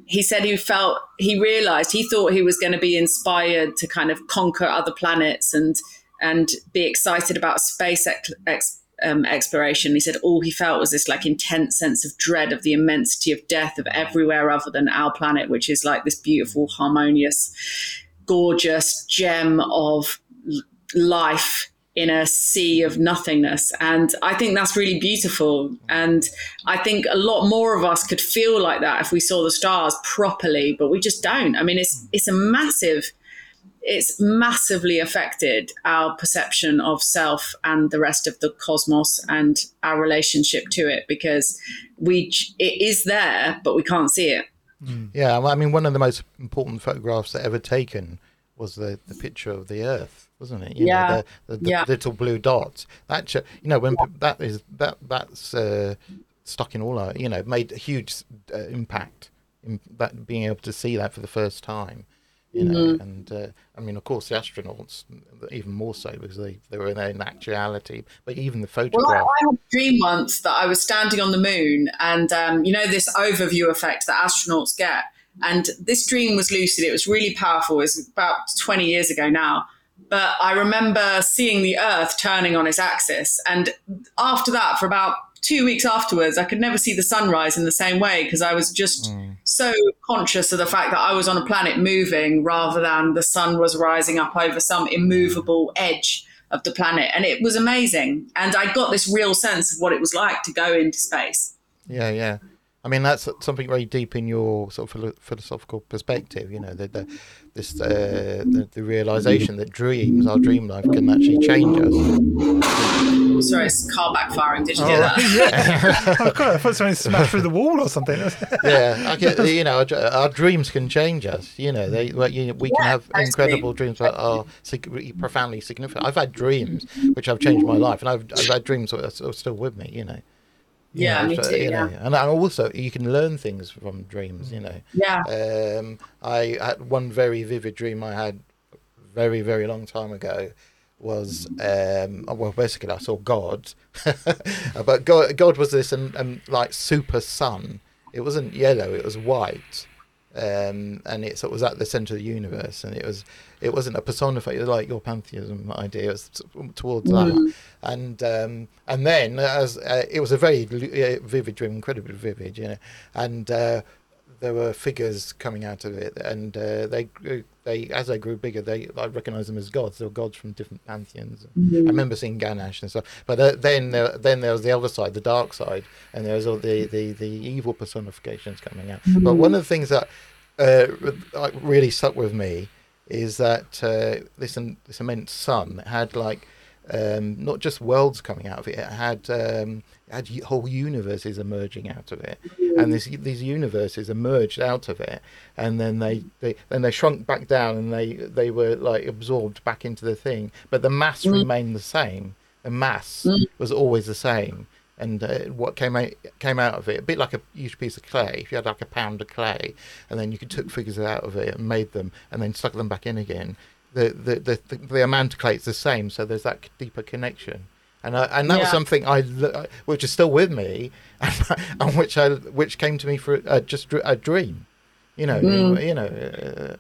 he said he felt, he realized, he thought he was going to be inspired to kind of conquer other planets and and be excited about space ex, ex, um, exploration. He said all he felt was this like intense sense of dread of the immensity of death of everywhere other than our planet, which is like this beautiful, harmonious, gorgeous gem of life in a sea of nothingness. And I think that's really beautiful. And I think a lot more of us could feel like that if we saw the stars properly, but we just don't. I mean, it's it's a massive it's massively affected our perception of self and the rest of the cosmos and our relationship to it because we it is there but we can't see it mm. Yeah, well, I mean, one of the most important photographs that ever taken was the, the picture of the Earth, wasn't it? You Yeah. Know, the, the, the Yeah. little blue dots. That you know when pe- that is that that's uh, stuck in all our you know made a huge uh, impact in that being able to see that for the first time. You know, Mm-hmm. and uh, I mean, of course, the astronauts even more so because they, they were in their actuality. But even the photograph. Well, I, had a dream once that I was standing on the moon, and um, you know this overview effect that astronauts get. And this dream was lucid. It was really powerful. It was about 20 years ago now. But I remember seeing the Earth turning on its axis. And after that, for about two weeks afterwards, I could never see the sunrise in the same way because I was just hmm. so conscious of the fact that I was on a planet moving rather than the sun was rising up over some immovable edge of the planet. And it was amazing. And I got this real sense of what it was like to go into space. Yeah, yeah. I mean, that's something very deep in your sort of philosophical perspective. You know, the, the this uh, the, the realization that dreams, our dream life, can actually change us. Sorry, it's car backfiring. Did you hear Oh, that? yeah. oh, God, I thought something smashed through the wall or something. Yeah, I get, you know, our, our dreams can change us. You know, they well, you, we can have totally. incredible dreams that are sig- profoundly significant. I've had dreams which have changed my life, and I've, I've had dreams that are still with me. You know. Yeah, know, me so, too, you know, yeah. and also you can learn things from dreams. You know. Yeah. Um, I had one very vivid dream I had very, very long time ago was um, well basically I saw God, but God, God was this and, um, like super sun. It wasn't yellow; it was white, um, and it sort of was at the center of the universe, and it was it wasn't a personified it was like your pantheism idea. It was towards that, Mm. and um, and then as uh, it was a very uh, vivid dream, incredibly vivid, you know, and uh, there were figures coming out of it, and uh, they grew, they as they grew bigger, they I recognised them as gods. They were gods from different pantheons. I remember seeing Ganesh and stuff, but then there, then there was the other side, the dark side, and there was all the the, the evil personifications coming out. But one of the things that uh, like really stuck with me is that uh, this this immense sun had like um, not just worlds coming out of it; it had um, it had whole universes emerging out of it, and this, these universes emerged out of it, and then they, they then they shrunk back down, and they they were like absorbed back into the thing, but the mass remained the same. The mass was always the same, and uh, what came out came out of it, a bit like a huge piece of clay. If you had like a pound of clay, and then you could took figures out of it and made them, and then stuck them back in again. The the the, the, the amount of clay is the same, so there's that deeper connection. And I, and that was something I, l- which is still with me, and, which I which came to me for uh, just a dream, you know, you know. Uh,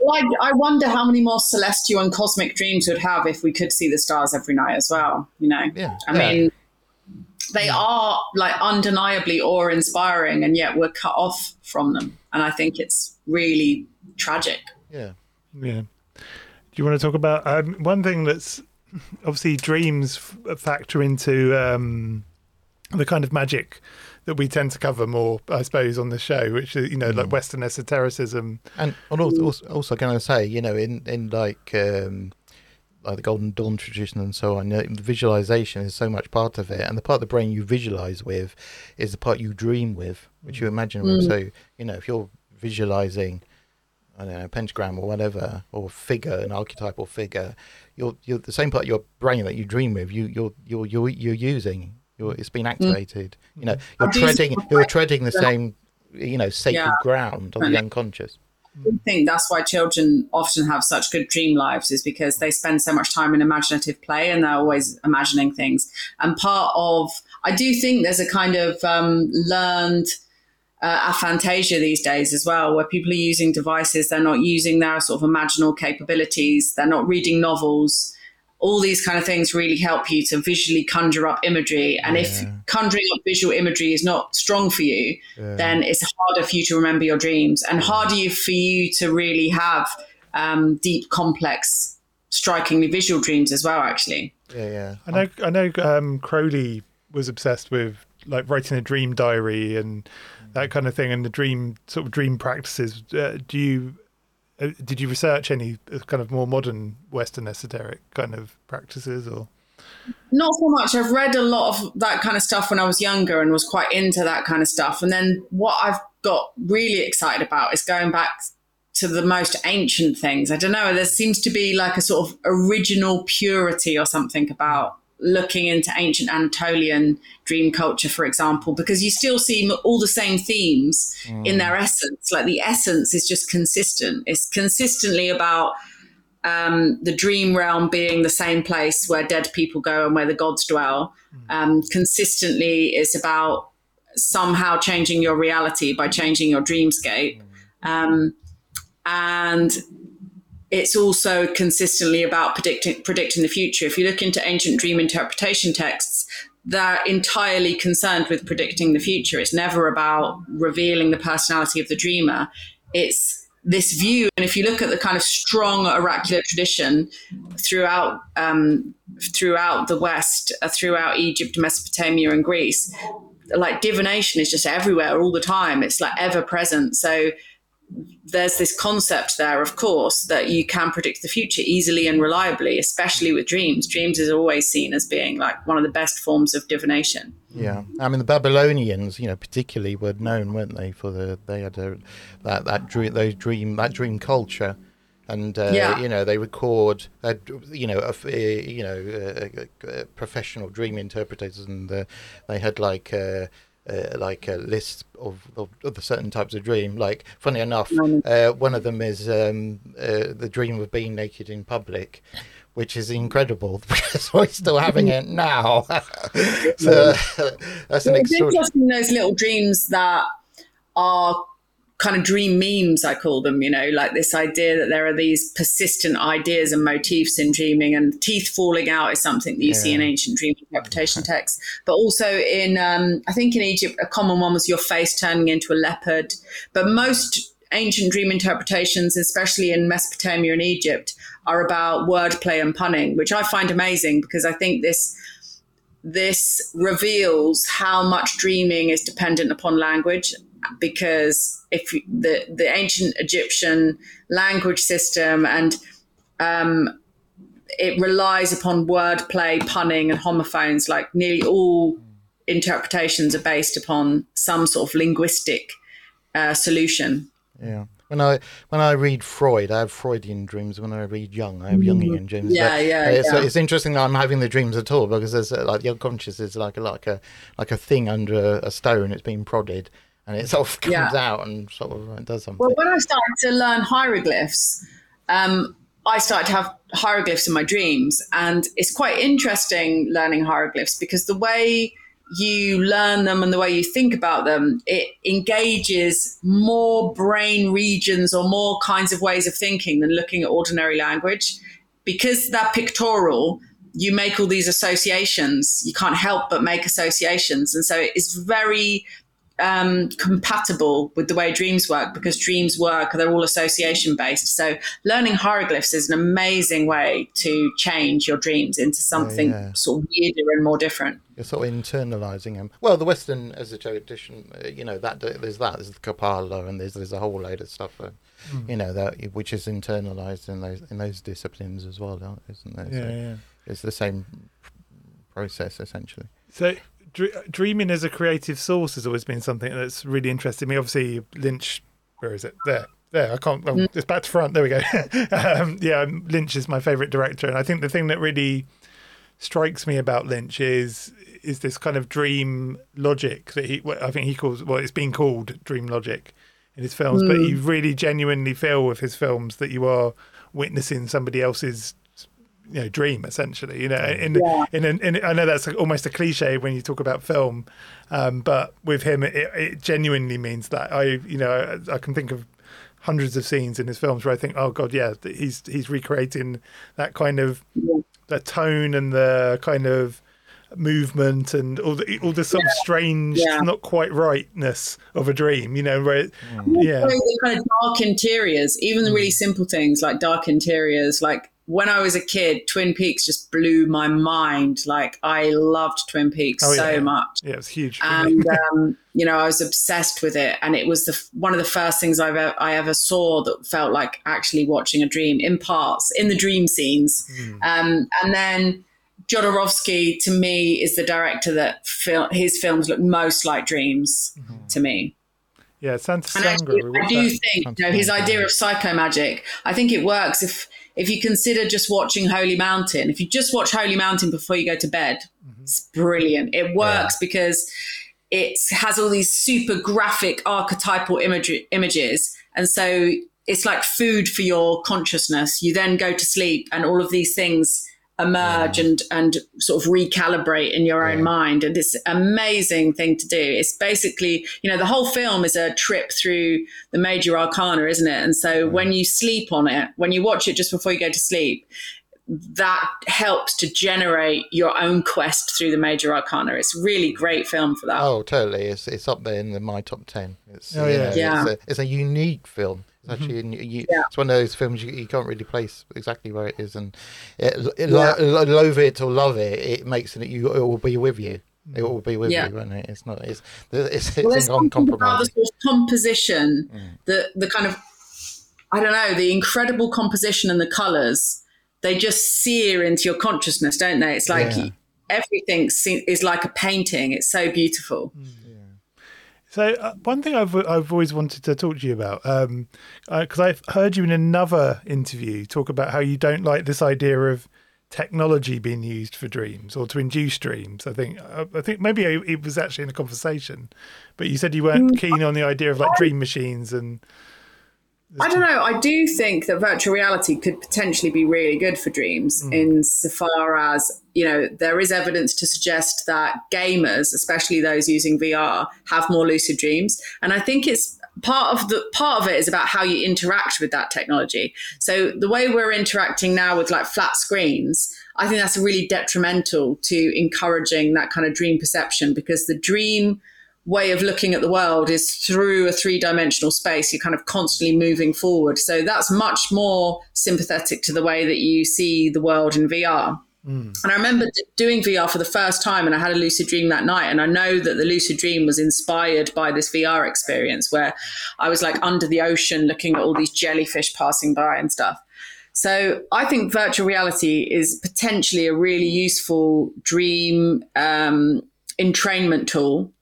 Well, I, I wonder how many more celestial and cosmic dreams we'd have if we could see the stars every night as well. You know, Yeah, I yeah. mean, they are like undeniably awe-inspiring, and yet we're cut off from them. And I think it's really tragic. yeah. Yeah. Do you want to talk about um, one thing that's obviously dreams f- factor into um, the kind of magic that we tend to cover more, I suppose, on the show, which is you know like Western esotericism. And and also, also, also can I say, you know, in in like um, like the Golden Dawn tradition and so on, you know, the visualization is so much part of it, and the part of the brain you visualize with is the part you dream with, which you imagine with. So you know, if you're visualizing. I don't know, a pentagram or whatever, or figure, an archetypal figure. You're, you're the same part of your brain that you dream with. You, you're, you're, you're, you're using. You're, it's been activated. You know, you're I do treading, you're treading the same, you know, sacred Yeah. ground of the unconscious. I think that's why children often have such good dream lives is because they spend so much time in imaginative play and they're always imagining things. And part of, I do think there's a kind of um, learned uh, aphantasia these days as well, where people are using devices, they're not using their sort of imaginal capabilities, they're not reading novels. All these kind of things really help you to visually conjure up imagery. And if conjuring up visual imagery is not strong for you, then it's harder for you to remember your dreams and harder for you to really have um, deep, complex, strikingly visual dreams as well, actually. Yeah, yeah. I know, I know. Um, Crowley was obsessed with like writing a dream diary and that kind of thing, and the dream sort of dream practices. Uh, do you uh, did you research any uh, kind of more modern Western esoteric kind of practices, or Not so much. I've read a lot of that kind of stuff when I was younger and was quite into that kind of stuff. And then what I've got really excited about is going back to the most ancient things. I don't know. There seems to be like a sort of original purity or something about looking into ancient Anatolian dream culture, for example, because you still see all the same themes in their essence. Like the essence is just consistent. It's consistently about um, the dream realm being the same place where dead people go and where the gods dwell. Um, consistently, it's about somehow changing your reality by changing your dreamscape. Um, and it's also consistently about predicting predicting the future. If you look into ancient dream interpretation texts, they're entirely concerned with predicting the future. It's never about revealing the personality of the dreamer. It's this view, and if you look at the kind of strong oracular tradition throughout um, throughout the West, uh, throughout Egypt, Mesopotamia, and Greece, like divination is just everywhere all the time. It's like ever present. So there's this concept there, of course, that you can predict the future easily and reliably, especially with dreams. Dreams is always seen as being like one of the best forms of divination. Yeah, I mean the Babylonians, you know, particularly were known, weren't they, for the they had a, that that dream, those dream, that dream culture, and uh, Yeah. you know they record, uh, you know, a, uh, you know, uh, uh, professional dream interpreters, and they had like. Uh, like a list of, of, of the certain types of dream. Like, funny enough, uh, one of them is um, uh, the dream of being naked in public, which is incredible because we're still having it now. so that's an extraordinary. those little dreams that are kind of dream memes, I call them, you know, like this idea that there are these persistent ideas and motifs in dreaming, and teeth falling out is something that you yeah. see in ancient dream interpretation texts. But also in, um, I think in Egypt, a common one was your face turning into a leopard. But most ancient dream interpretations, especially in Mesopotamia and Egypt, are about wordplay and punning, which I find amazing because I think this this reveals how much dreaming is dependent upon language because if the the ancient Egyptian language system and um, it relies upon wordplay, punning, and homophones. Like nearly all interpretations are based upon some sort of linguistic uh, solution. Yeah. When I when I read Freud, I have Freudian dreams. When I read Jung, I have mm-hmm. Jungian dreams. Yeah, but yeah, it's, yeah. it's interesting that I'm having the dreams at all because there's like the unconscious is like a like a like a thing under a stone. It's being prodded, and it sort of comes yeah. out and sort of does something. Well, when I started to learn hieroglyphs, um, I started to have hieroglyphs in my dreams, and it's quite interesting learning hieroglyphs because the way you learn them and the way you think about them, it engages more brain regions or more kinds of ways of thinking than looking at ordinary language. Because they're pictorial, you make all these associations. You can't help but make associations. And so it's very um, compatible with the way dreams work because dreams work, they're all association based. So learning hieroglyphs is an amazing way to change your dreams into something yeah, yeah. sort of weirder and more different. You're sort of internalizing them. Well, the Western as a tradition, uh, you know, that there's that, there's the Kabbalah, and there's there's a whole load of stuff, mm. you know, that which is internalized in those in those disciplines as well, isn't there? Yeah, so yeah. It's the same process essentially. So dreaming as a creative source has always been something that's really interested me. Obviously, Lynch, where is it? There, there. I can't. Oh. It's back to front. There we go. um, yeah, Lynch is my favorite director, and I think the thing that really strikes me about Lynch is is this kind of dream logic that he. I think he calls. Well, it's been called dream logic in his films, mm. but you really genuinely feel with his films that you are witnessing somebody else's you know dream essentially you know in yeah. in, in, in, i know that's almost a cliche when you talk about film um, but with him it, it, genuinely means that i you know I, I, can think of hundreds of scenes in his films where i think oh god yeah he's he's recreating that kind of yeah. the tone and the kind of movement and all the all the sort yeah. of strange not quite rightness of a dream you know where it, yeah kind of dark interiors even the really mm. simple things like dark interiors like when I was a kid, Twin Peaks just blew my mind. Like I loved Twin Peaks oh, so yeah. much. Yeah, it was huge. And um, you know, I was obsessed with it, and it was the one of the first things I've ever, I ever saw that felt like actually watching a dream in parts in the dream scenes. Mm. Um, and then Jodorowsky, to me, is the director that fil- his films look most like dreams mm-hmm. to me. Yeah, Santa and I do, I do think you know, his idea of psycho magic. I think it works if if you consider just watching Holy Mountain, if you just watch Holy Mountain before you go to bed, mm-hmm. it's brilliant. It works yeah. because it has all these super graphic archetypal imagery, images. And so it's like food for your consciousness. You then go to sleep and all of these things emerge yeah. and and sort of recalibrate in your own mind. And it's amazing thing to do. It's basically you know the whole film is a trip through the major arcana isn't it? And so when you sleep on it when you watch it just before you go to sleep that helps to generate your own quest through the major arcana. It's a really great film for that. Oh totally. It's, it's up there in the, my top 10 it's, oh, yeah. Know, yeah. It's, a, it's a unique film Mm-hmm. actually mm-hmm. you, yeah. it's one of those films you, you, can't really place exactly where it is and it, it, yeah. lo- love it or love it it makes it you it will be with you it will be with yeah. you won't it it's not it's it's, it's well, about the sort of composition mm. the the kind of i don't know the incredible composition and the colors they just sear into your consciousness don't they it's like yeah. everything is like a painting it's so beautiful mm. So uh, one thing I've I've always wanted to talk to you about, because um, uh, I've heard you in another interview talk about how you don't like this idea of technology being used for dreams or to induce dreams. I think uh, I think maybe it was actually in a conversation, but you said you weren't mm. keen on the idea of like dream machines and I don't know. I do think that virtual reality could potentially be really good for dreams, mm. in so far as you know there is evidence to suggest that gamers, especially those using VR, have more lucid dreams. And I think it's part of the part of it is about how you interact with that technology. So the way we're interacting now with like flat screens, I think that's really detrimental to encouraging that kind of dream perception because the dream way of looking at the world is through a three dimensional space. You're kind of constantly moving forward. So that's much more sympathetic to the way that you see the world in VR. Mm. And I remember doing VR for the first time, and I had a lucid dream that night. And I know that the lucid dream was inspired by this VR experience where I was like under the ocean looking at all these jellyfish passing by and stuff. So I think virtual reality is potentially a really useful dream um, entrainment tool.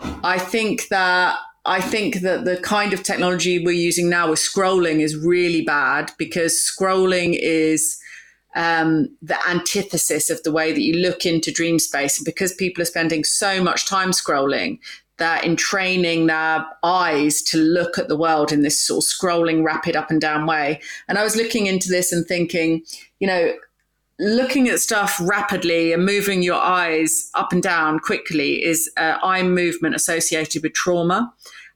I think that I think that the kind of technology we're using now with scrolling is really bad because scrolling is um, the antithesis of the way that you look into dream space. Because people are spending so much time scrolling, they're entraining their eyes to look at the world in this sort of scrolling, rapid up and down way. And I was looking into this and thinking, you know, looking at stuff rapidly and moving your eyes up and down quickly is uh, eye movement associated with trauma.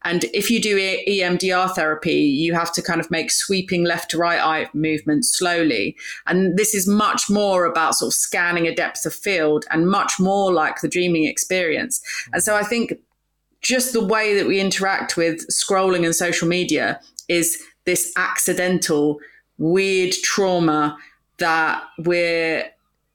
And if you do EMDR therapy, you have to kind of make sweeping left to right eye movements slowly. And this is much more about sort of scanning a depth of field and much more like the dreaming experience. And so I think just the way that we interact with scrolling and social media is this accidental, weird trauma that we're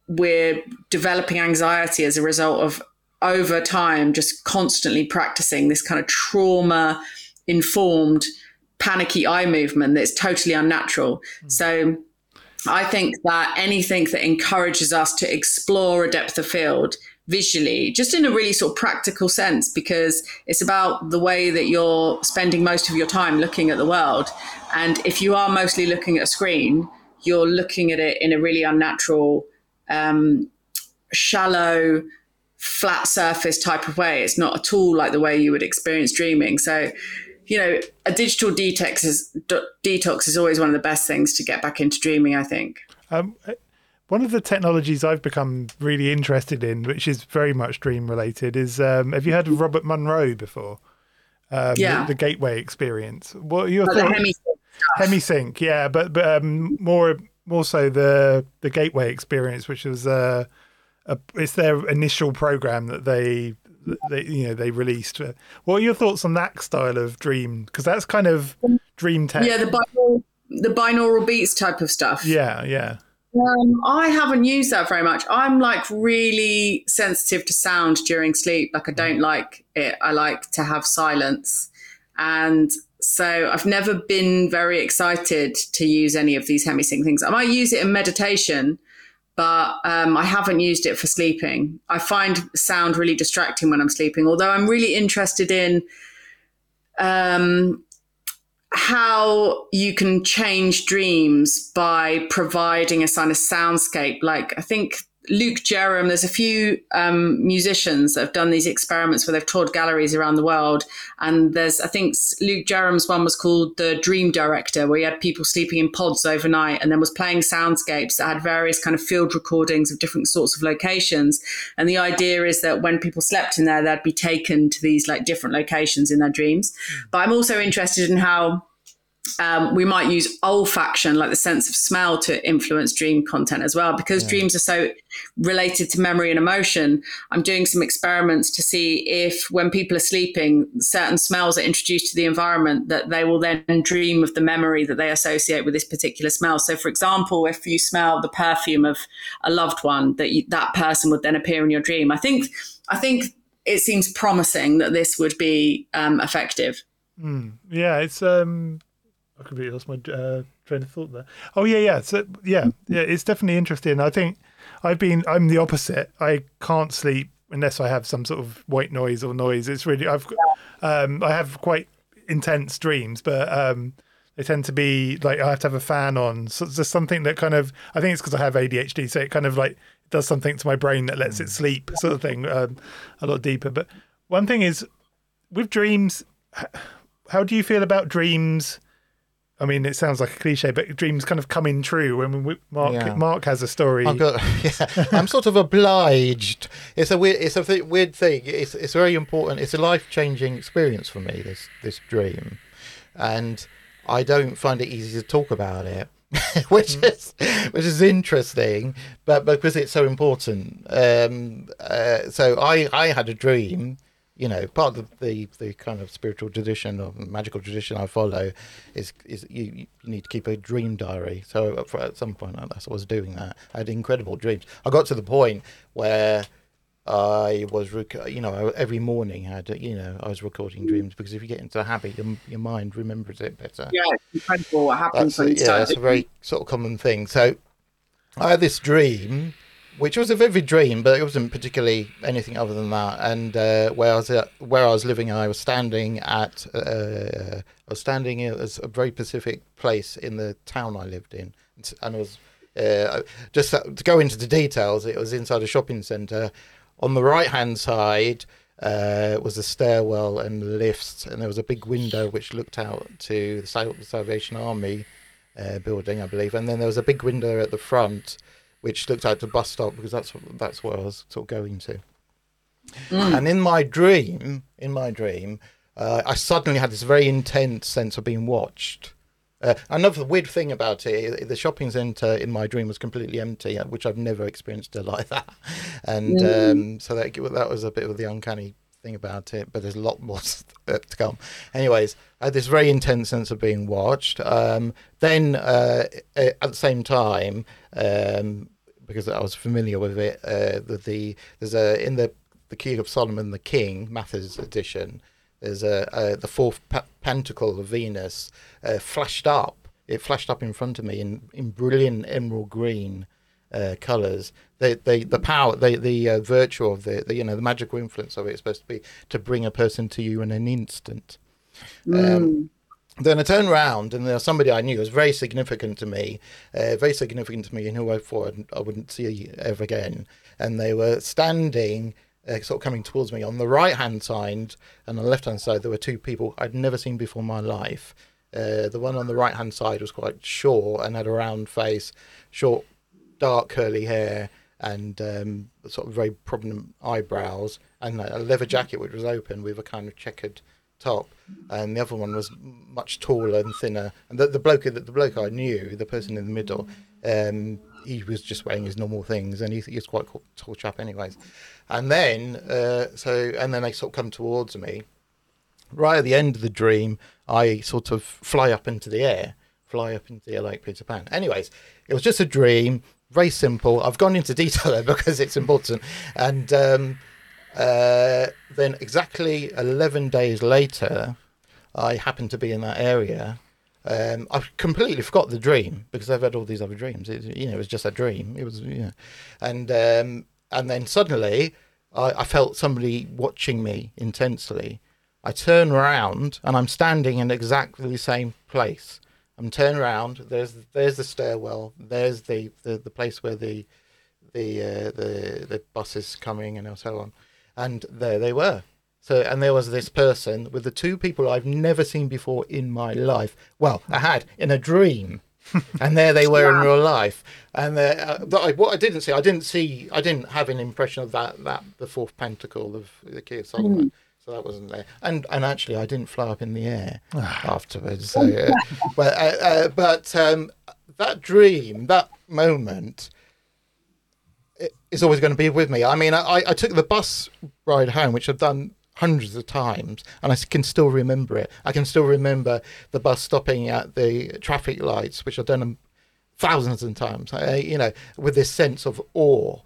we're developing anxiety as a result of over time just constantly practicing this kind of trauma informed panicky eye movement that's totally unnatural. Mm. So I think that anything that encourages us to explore a depth of field visually, just in a really sort of practical sense, because it's about the way that you're spending most of your time looking at the world. And if you are mostly looking at a screen, you're looking at it in a really unnatural, um, shallow, flat surface type of way. It's not at all like the way you would experience dreaming. So, you know, a digital detox is detox is always one of the best things to get back into dreaming. I think. Um, one of the technologies I've become really interested in, which is very much dream related, is um, have you heard of Robert Monroe before? Um, yeah. The, the, Gateway Experience. What are your oh, thoughts? Hemisync, yeah, but but um, more more so the the Gateway Experience, which was uh, a, it's their initial program that they they you know they released. What are your thoughts on that style of dream? Because that's kind of dream tech. Yeah, the binaural, the binaural beats type of stuff. Yeah, yeah. Um, I haven't used that very much. I'm like really sensitive to sound during sleep. Like I don't like it. I like to have silence, and so I've never been very excited to use any of these hemisync things. I might use it in meditation, but um, I haven't used it for sleeping. I find sound really distracting when I'm sleeping. Although I'm really interested in um, how you can change dreams by providing a kind of soundscape. Like I think Luke Jerram, there's a few um, musicians that have done these experiments where they've toured galleries around the world. And there's, I think Luke Jerram's one was called The Dream Director, where he had people sleeping in pods overnight and then was playing soundscapes that had various kind of field recordings of different sorts of locations. And the idea is that when people slept in there, they'd be taken to these like different locations in their dreams. Mm. But I'm also interested in how um, we might use olfaction, like the sense of smell, to influence dream content as well. Because yeah. dreams are so related to memory and emotion, I'm doing some experiments to see if, when people are sleeping, certain smells are introduced to the environment, that they will then dream of the memory that they associate with this particular smell. So, for example, if you smell the perfume of a loved one, that you, that person would then appear in your dream. I think, I think it seems promising that this would be um, effective. Mm, yeah, it's um, I completely lost my uh, train of thought there. Oh yeah, yeah. So yeah, yeah. It's definitely interesting. I think I've been. I'm the opposite. I can't sleep unless I have some sort of white noise or noise. It's really. I've. Um, I have quite intense dreams, but um, they tend to be like I have to have a fan on. So there's something that kind of. I think it's because I have ADHD, so it kind of like does something to my brain that lets it sleep, sort of thing, um, a lot deeper. But one thing is with dreams. How do you feel about dreams? I mean, it sounds like a cliche, but dreams kind of coming true. When we, Marck yeah. Marck has a story, got, yeah, I'm sort of obliged. It's a weird, it's a th- weird thing. It's it's very important. It's a life changing experience for me. This this dream, and I don't find it easy to talk about it. which is which is interesting, but because it's so important. Um, uh, so I I had a dream you know, part of the, the kind of spiritual tradition or magical tradition I follow is is you, you need to keep a dream diary. So uh, at some point, I was doing that. I had incredible dreams. I got to the point where I was, rec- you know, every morning I had, you know, I was recording dreams because if you get into a habit, your, your mind remembers it better. Yeah, it's incredible what happens that's Yeah, it's a very sort of common thing. So I had this dream which was a vivid dream, but it wasn't particularly anything other than that. And uh, where I was at, where I was living, I was standing at uh, I was standing at a very specific place in the town I lived in, and was uh, just to go into the details. It was inside a shopping centre. On the right hand side uh, was a stairwell and lifts, and there was a big window which looked out to the Salvation Army uh, building, I believe. And then there was a big window at the front which looked out the bus stop because that's that's where I was sort of going to. Mm. And in my dream, in my dream, uh, I suddenly had this very intense sense of being watched. Uh, another weird thing about it, the shopping centre in my dream was completely empty, uh, which I've never experienced it like that. And mm. um, so that that was a bit of the uncanny thing about it, but there's a lot more to come. Anyways, I had this very intense sense of being watched. Um, then uh, at the same time, um, because I was familiar with it, uh, the, the there's a in the the Key of Solomon, the King Mather's edition. There's a, a the fourth pentacle of Venus uh, flashed up. It flashed up in front of me in, in brilliant emerald green uh, colors. The, the the power, the the uh, virtue of the, the you know the magical influence of it is supposed to be to bring a person to you in an instant. Mm. Um, then I turned around and there was somebody I knew was very significant to me, uh, very significant to me, and who I thought I wouldn't see ever again. And they were standing, uh, sort of coming towards me on the right hand side, and on the left hand side there were two people I'd never seen before in my life. Uh, the one on the right hand side was quite short and had a round face, short, dark curly hair, and um, sort of very prominent eyebrows, and a leather jacket which was open with a kind of checkered top, and the other one was much taller and thinner. And the, the bloke, the, the bloke I knew, the person in the middle, um, he was just wearing his normal things, and he, he was quite a tall chap, anyways. And then, uh, so, and then they sort of come towards me. Right at the end of the dream, I sort of fly up into the air, fly up into the air like Peter Pan. Anyways, it was just a dream, very simple. I've gone into detail there because it's important, and. Um, uh, then exactly 11 days later, I happened to be in that area. Um, I completely forgot the dream because I've had all these other dreams. It, you know, it was just a dream. It was, and um, and then suddenly I, I felt somebody watching me intensely. I turn around and I'm standing in exactly the same place. I'm turned around. There's there's the stairwell. There's the, the, the place where the the uh, the the bus is coming and so on and there they were. So, and there was this person with the two people I've never seen before in my life. Well, I had in a dream, and there they were in real life. And uh, but I, what I didn't see, I didn't see, I didn't have an impression of that that the fourth pentacle of the Key of Solomon. Mm. So that wasn't there, and and actually I didn't fly up in the air afterwards. So, uh, but uh, uh, but um, that dream, that moment, is always going to be with me. I mean, I, I took the bus ride home, which I've done hundreds of times, and I can still remember it. I can still remember the bus stopping at the traffic lights, which I've done thousands of times. I, you know, with this sense of awe,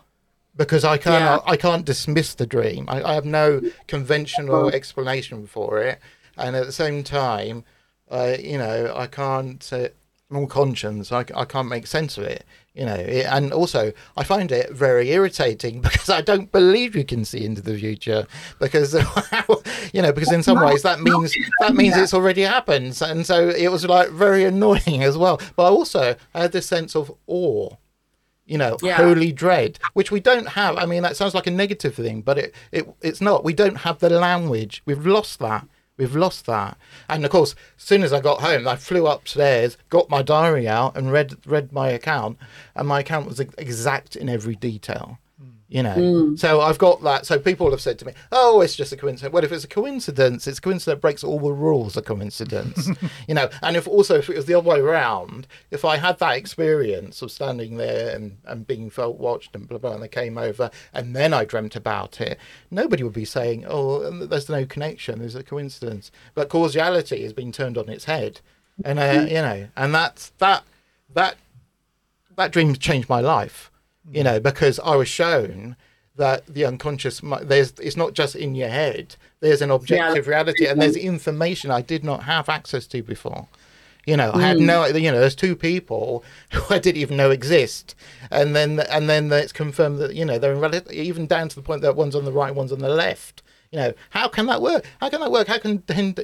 because I can't yeah. I can't dismiss the dream. I, I have no conventional explanation for it, and at the same time, uh, you know, I can't. Uh, on conscience, I, I can't make sense of it you know and also i find it very irritating because i don't believe you can see into the future because you know because in some ways that means that means it's already happened and so it was like very annoying as well but I also I had this sense of awe you know yeah. holy dread which we don't have i mean that sounds like a negative thing but it, it it's not we don't have the language we've lost that We've lost that. And of course, as soon as I got home, I flew upstairs, got my diary out, and read read my account. And my account was exact in every detail. Mm. You know, so I've got that. So people have said to me, "Oh, it's just a coincidence." Well, if it's a coincidence, it's a coincidence that breaks all the rules of coincidence. you know, and if also if it was the other way around, if I had that experience of standing there and, and being felt watched and blah blah, and they came over, and then I dreamt about it, nobody would be saying, "Oh, there's no connection. There's a coincidence." But causality has been turned on its head, and uh, you know, and that's that that that dream changed my life you know because i was shown that the unconscious there's it's not just in your head there's an objective reality and there's information i did not have access to before. You know i had mm. no you know there's two people who i didn't even know exist. And then and then it's confirmed that you know they're in rel- even down to the point that one's on the right one's on the left. You know how can that work? How can that work? How can ten,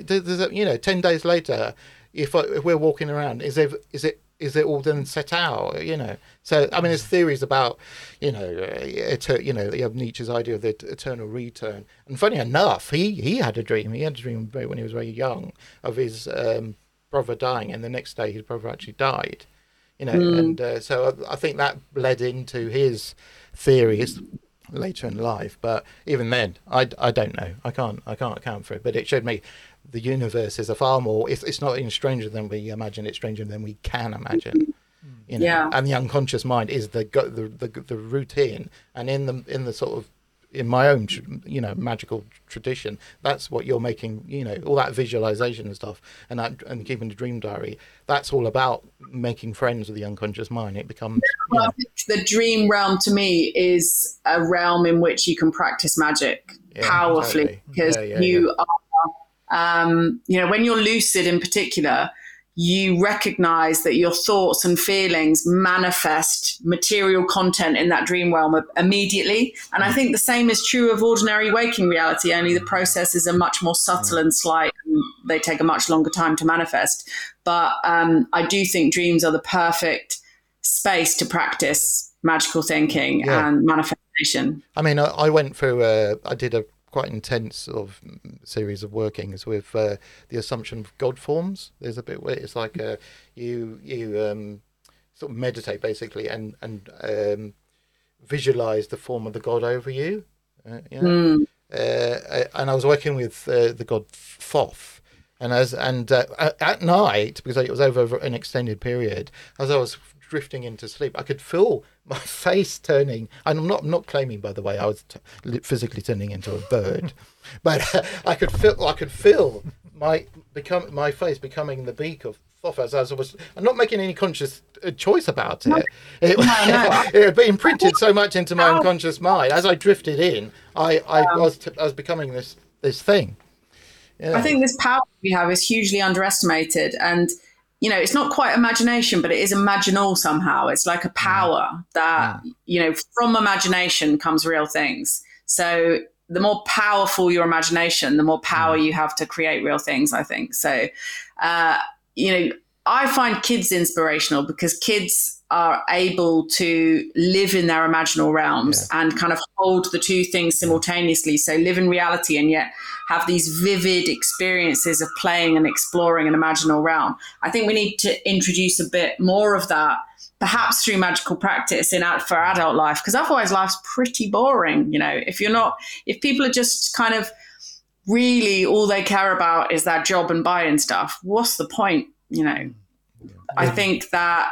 you know 10 days later if, I, if we're walking around is there is it is it all then set out? You know so i mean there's theories about you know uh, eter- you know you have nietzsche's idea of the eternal return. And funny enough he he had a dream he had a dream when he was very young of his um, brother dying and the next day his brother actually died you know and uh, so I, I think that led into his theories later in life but even then I, I don't know. I can't i can't account for it but it showed me the universe is a far more it's, it's not even stranger than we imagine it's stranger than we can imagine you know Yeah. and the unconscious mind is the the, the the routine and in the in the sort of in my own you know magical tradition that's what you're making you know all that visualization and stuff and that and keeping the dream diary that's all about making friends with the unconscious mind it becomes Well, know, I think the dream realm to me is a realm in which you can practice magic Yeah, powerfully totally. because yeah, you are, um, you know, when you're lucid in particular, you recognize that your thoughts and feelings manifest material content in that dream realm immediately. And I think the same is true of ordinary waking reality, only the processes are much more subtle and slight and they take a much longer time to manifest. But um, I do think dreams are the perfect space to practice magical thinking Yeah. and manifestation. I mean, I, I went through. Uh, I did a quite intense sort of series of workings with uh, the assumption of God forms. There's a bit where it's like uh, you you um, sort of meditate basically and and um, visualize the form of the God over you. Uh, you know? uh, and I was working with uh, the god Thoth, and as and uh, at, at night because it was over an extended period, as I was drifting into sleep, I could feel my face turning. And I'm not I'm not claiming, by the way, I was t- physically turning into a bird, but uh, I could feel I could feel my become my face becoming the beak of Thoth as, I was. I'm not making any conscious uh, choice about it. It, it had been imprinted so much into my unconscious mind. As I drifted in, I I was t- I was becoming this this thing. Yeah. I think this power we have is hugely underestimated. And, you know, it's not quite imagination, but it is imaginal somehow. It's like a power that, you know, from imagination comes real things. So the more powerful your imagination, the more power you have to create real things, I think. So, uh, you know, I find kids inspirational because kids are able to live in their imaginal realms and kind of hold the two things simultaneously. So live in reality and yet have these vivid experiences of playing and exploring an imaginal realm. I think we need to introduce a bit more of that, perhaps through magical practice in for adult life, because otherwise life's pretty boring. You know, if you're not, if people are just kind of really all they care about is their job and buying stuff, what's the point? You know, mm. I think that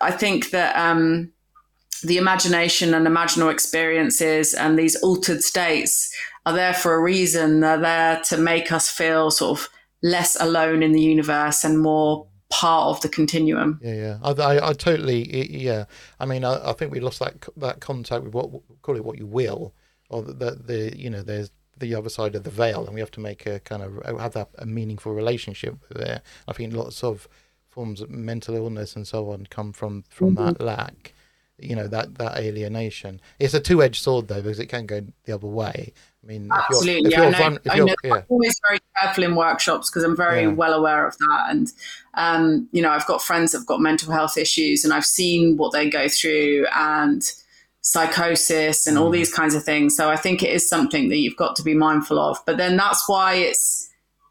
I think that um, the imagination and imaginal experiences and these altered states are there for a reason. They're there to make us feel sort of less alone in the universe and more part of the continuum. Yeah, yeah, I, I, I totally, yeah. I mean, I, I think we lost that that contact with what call it what you will, or the, the, the you know, there's the other side of the veil, and we have to make a kind of have that a meaningful relationship there. I think lots of forms of mental illness and so on come from from that lack, you know, that that alienation. It's a two edged sword though, because it can go the other way. I mean, Absolutely, if you're, I if know. you're, vul- if I you're know. yeah, I'm always very careful in workshops because I'm very Yeah. well aware of that. And um, you know, I've got friends that've got mental health issues, and I've seen what they go through and psychosis and Mm. all these kinds of things. So I think it is something that you've got to be mindful of. But then that's why it's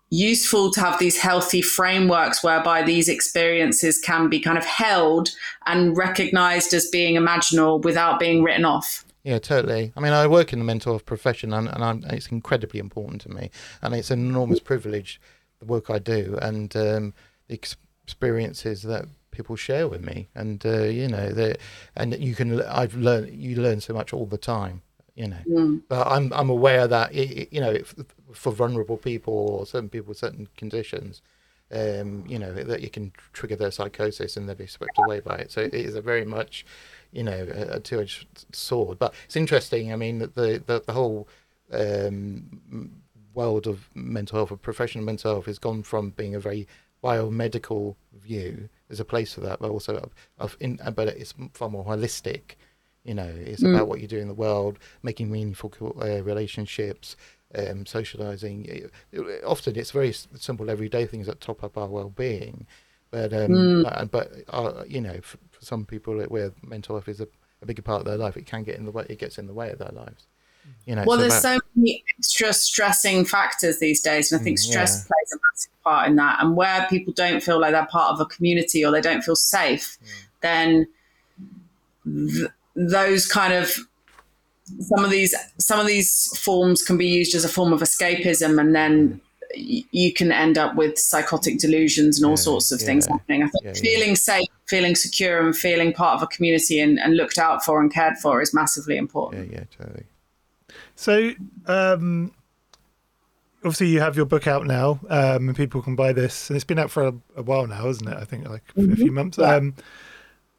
useful to have these healthy frameworks whereby these experiences can be kind of held and recognized as being imaginal without being written off. Yeah, totally. I mean, I work in the mental health profession, and, and it's incredibly important to me, and it's an enormous privilege the work I do and um, the ex- experiences that people share with me, and uh, you know, and you can. I've learned you learn so much all the time, you know. Mm. But I'm I'm aware that it, it- you know if, for vulnerable people or certain people with certain conditions, um, you know that you can trigger their psychosis and they'll be swept away by it. So it is a very much, you know, a, two-edged sword. But it's interesting. I mean, that the the, the whole um, world of mental health, of professional mental health, has gone from being a very biomedical view. There's a place for that, but also of, of in, but it's far more holistic. You know, it's Mm. about what you do in the world, making meaningful uh, relationships, um, socializing. It- it- often it's very simple, everyday things that top up our well-being. But um, Mm. but, but uh, you know, for, for some people where mental health is a, a bigger part of their life, it can get in the way. It gets in the way of their lives. You know. Well, there's that- so many extra stressing factors these days, and I think Mm, stress yeah. plays a massive part in that. And where people don't feel like they're part of a community or they don't feel safe, then th- those kind of some of these some of these forms can be used as a form of escapism, and then you can end up with psychotic delusions and all Yeah, sorts of things happening. I think yeah, yeah. feeling safe, feeling secure, and feeling part of a community and, and looked out for and cared for is massively important. yeah, yeah, totally. So, um, obviously, you have your book out now, um, and people can buy this. And it's been out for a, a while now, isn't it? I think like a few months. Yeah. Um,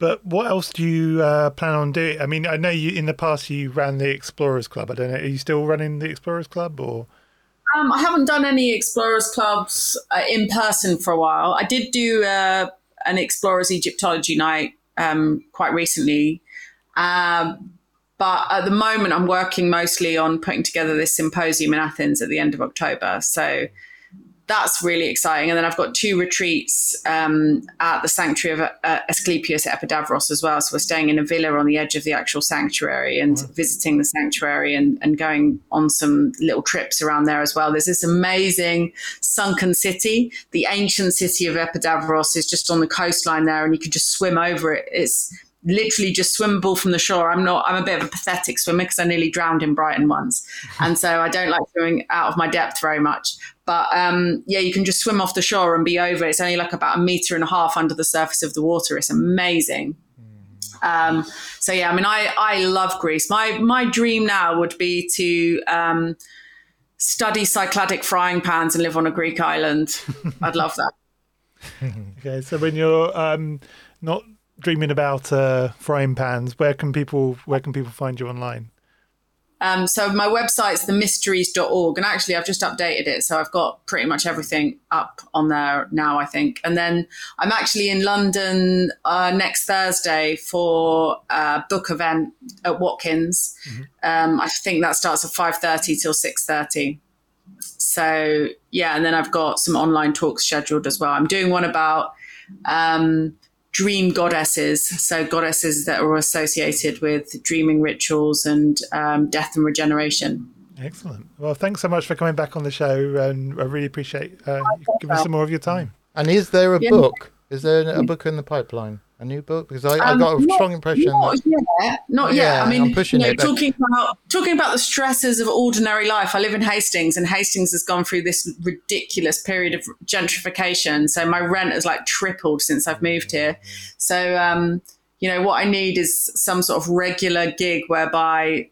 but what else do you uh, plan on doing? I mean, I know you in the past you ran the Explorers Club. I don't know. Are you still running the Explorers Club or? Um, I haven't done any Explorers Clubs uh, in person for a while. I did do uh, an Explorers Egyptology night um, quite recently. Um, but at the moment, I'm working mostly on putting together this symposium in Athens at the end of October. So that's really exciting. And then I've got two retreats um, at the sanctuary of uh, Asclepius at Epidavros as well. So we're staying in a villa on the edge of the actual sanctuary and visiting the sanctuary and, and going on some little trips around there as well. There's this amazing sunken city. The ancient city of Epidavros is just on the coastline there, and you can just swim over it. It's literally just swimmable from the shore. I'm not. I'm a bit of a pathetic swimmer because I nearly drowned in Brighton once, and so I don't like swimming out of my depth very much. But um, yeah, you can just swim off the shore and be over. It's only like about a meter and a half under the surface of the water. It's amazing. Um, so yeah, I mean, I I love Greece. My my dream now would be to um, study Cycladic frying pans and live on a Greek island. I'd love that. Okay, so when you're um, not dreaming about uh, frying pans, where can people where can people find you online? Um, so my website's themysteries.org, and actually I've just updated it, so I've got pretty much everything up on there now, I think. And then I'm actually in London uh, next Thursday for a book event at Watkins. Um, I think that starts at five thirty till six thirty. So yeah, and then I've got some online talks scheduled as well. I'm doing one about um, dream goddesses, so goddesses that are associated with dreaming rituals and um, death and regeneration. Excellent. Well, thanks so much for coming back on the show, and I really appreciate uh, you giving us some more of your time. And is there a Yeah. book? Is there a book in the pipeline? A new book? Because I, I Um, got a not- strong impression Not that yet. Not Yeah, yet. I mean, I'm pushing you know, it, but- talking about talking about the stresses of ordinary life. I live in Hastings, and Hastings has gone through this ridiculous period of gentrification. So my rent has like tripled since I've moved here. So um, you know, what I need is some sort of regular gig whereby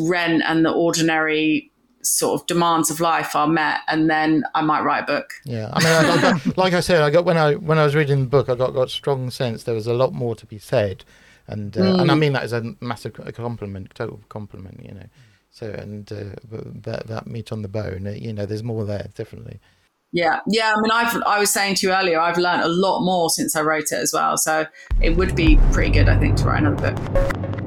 rent and the ordinary sort of demands of life are met, and then I might write a book. Yeah, I mean, I, I got, like I said, I got when I when I was reading the book, I got got strong sense there was a lot more to be said, and uh, and I mean that as a massive compliment, total compliment, you know. So and uh, that that meat on the bone, uh, you know, there's more there definitely. Yeah, yeah. I mean, I've I was saying to you earlier, I've learned a lot more since I wrote it as well. So it would be pretty good, I think, to write another book.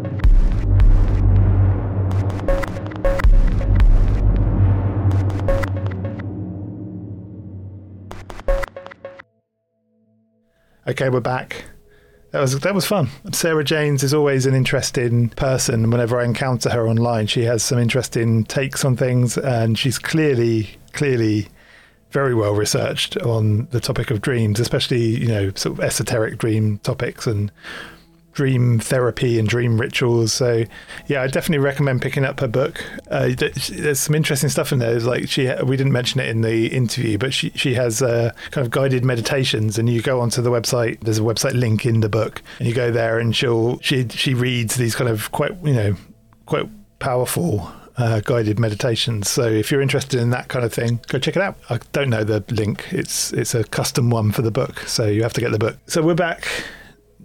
Okay, we're back. That was that was fun. Sarah Janes is always an interesting person. Whenever I encounter her online, she has some interesting takes on things, and she's clearly clearly very well researched on the topic of dreams, especially you know sort of esoteric dream topics. And dream therapy and dream rituals. So, yeah, I definitely recommend picking up her book. Uh, there's some interesting stuff in there. There's like she, we didn't mention it in the interview, but she she has uh, kind of guided meditations, and you go onto the website. There's a website link in the book, and you go there, and she'll she she reads these kind of quite you know quite powerful uh, guided meditations. So if you're interested in that kind of thing, go check it out. I don't know the link. It's it's a custom one for the book, so you have to get the book. So we're back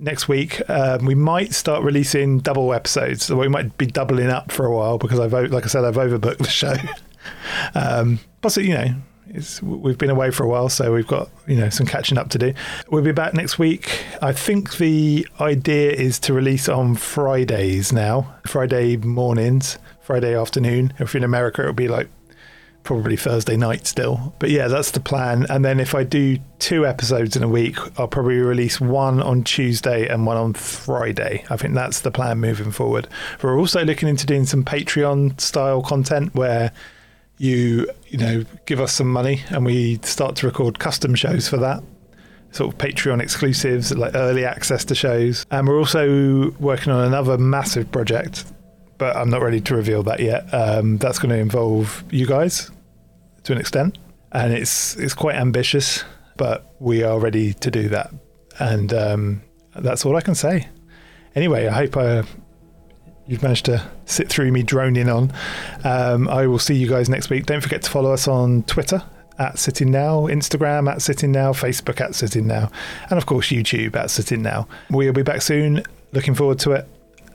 next week. Um, we might start releasing double episodes. So we might be doubling up for a while because I've, like I said, I've overbooked the show. um, possibly, you know, we've been away for a while, so we've got you know some catching up to do. We'll be back next week. I think the idea is to release on Fridays now, Friday mornings, Friday afternoon. If you're in America, it'll be like probably Thursday night still. But yeah, that's the plan. And then if I do two episodes in a week, I'll probably release one on Tuesday and one on Friday. I think that's the plan moving forward. We're also looking into doing some Patreon style content where you, you know, give us some money and we start to record custom shows for that. Sort of Patreon exclusives, like early access to shows. And we're also working on another massive project but I'm not ready to reveal that yet. Um, that's going to involve you guys to an extent, and it's it's quite ambitious, but we are ready to do that, and um, that's all I can say. Anyway, I hope I, uh, you've managed to sit through me droning on. Um, I will see you guys next week. Don't forget to follow us on Twitter at Sitting Now, Instagram at Sitting Now, Facebook at Sitting Now, and of course YouTube at Sitting Now. We'll be back soon. Looking forward to it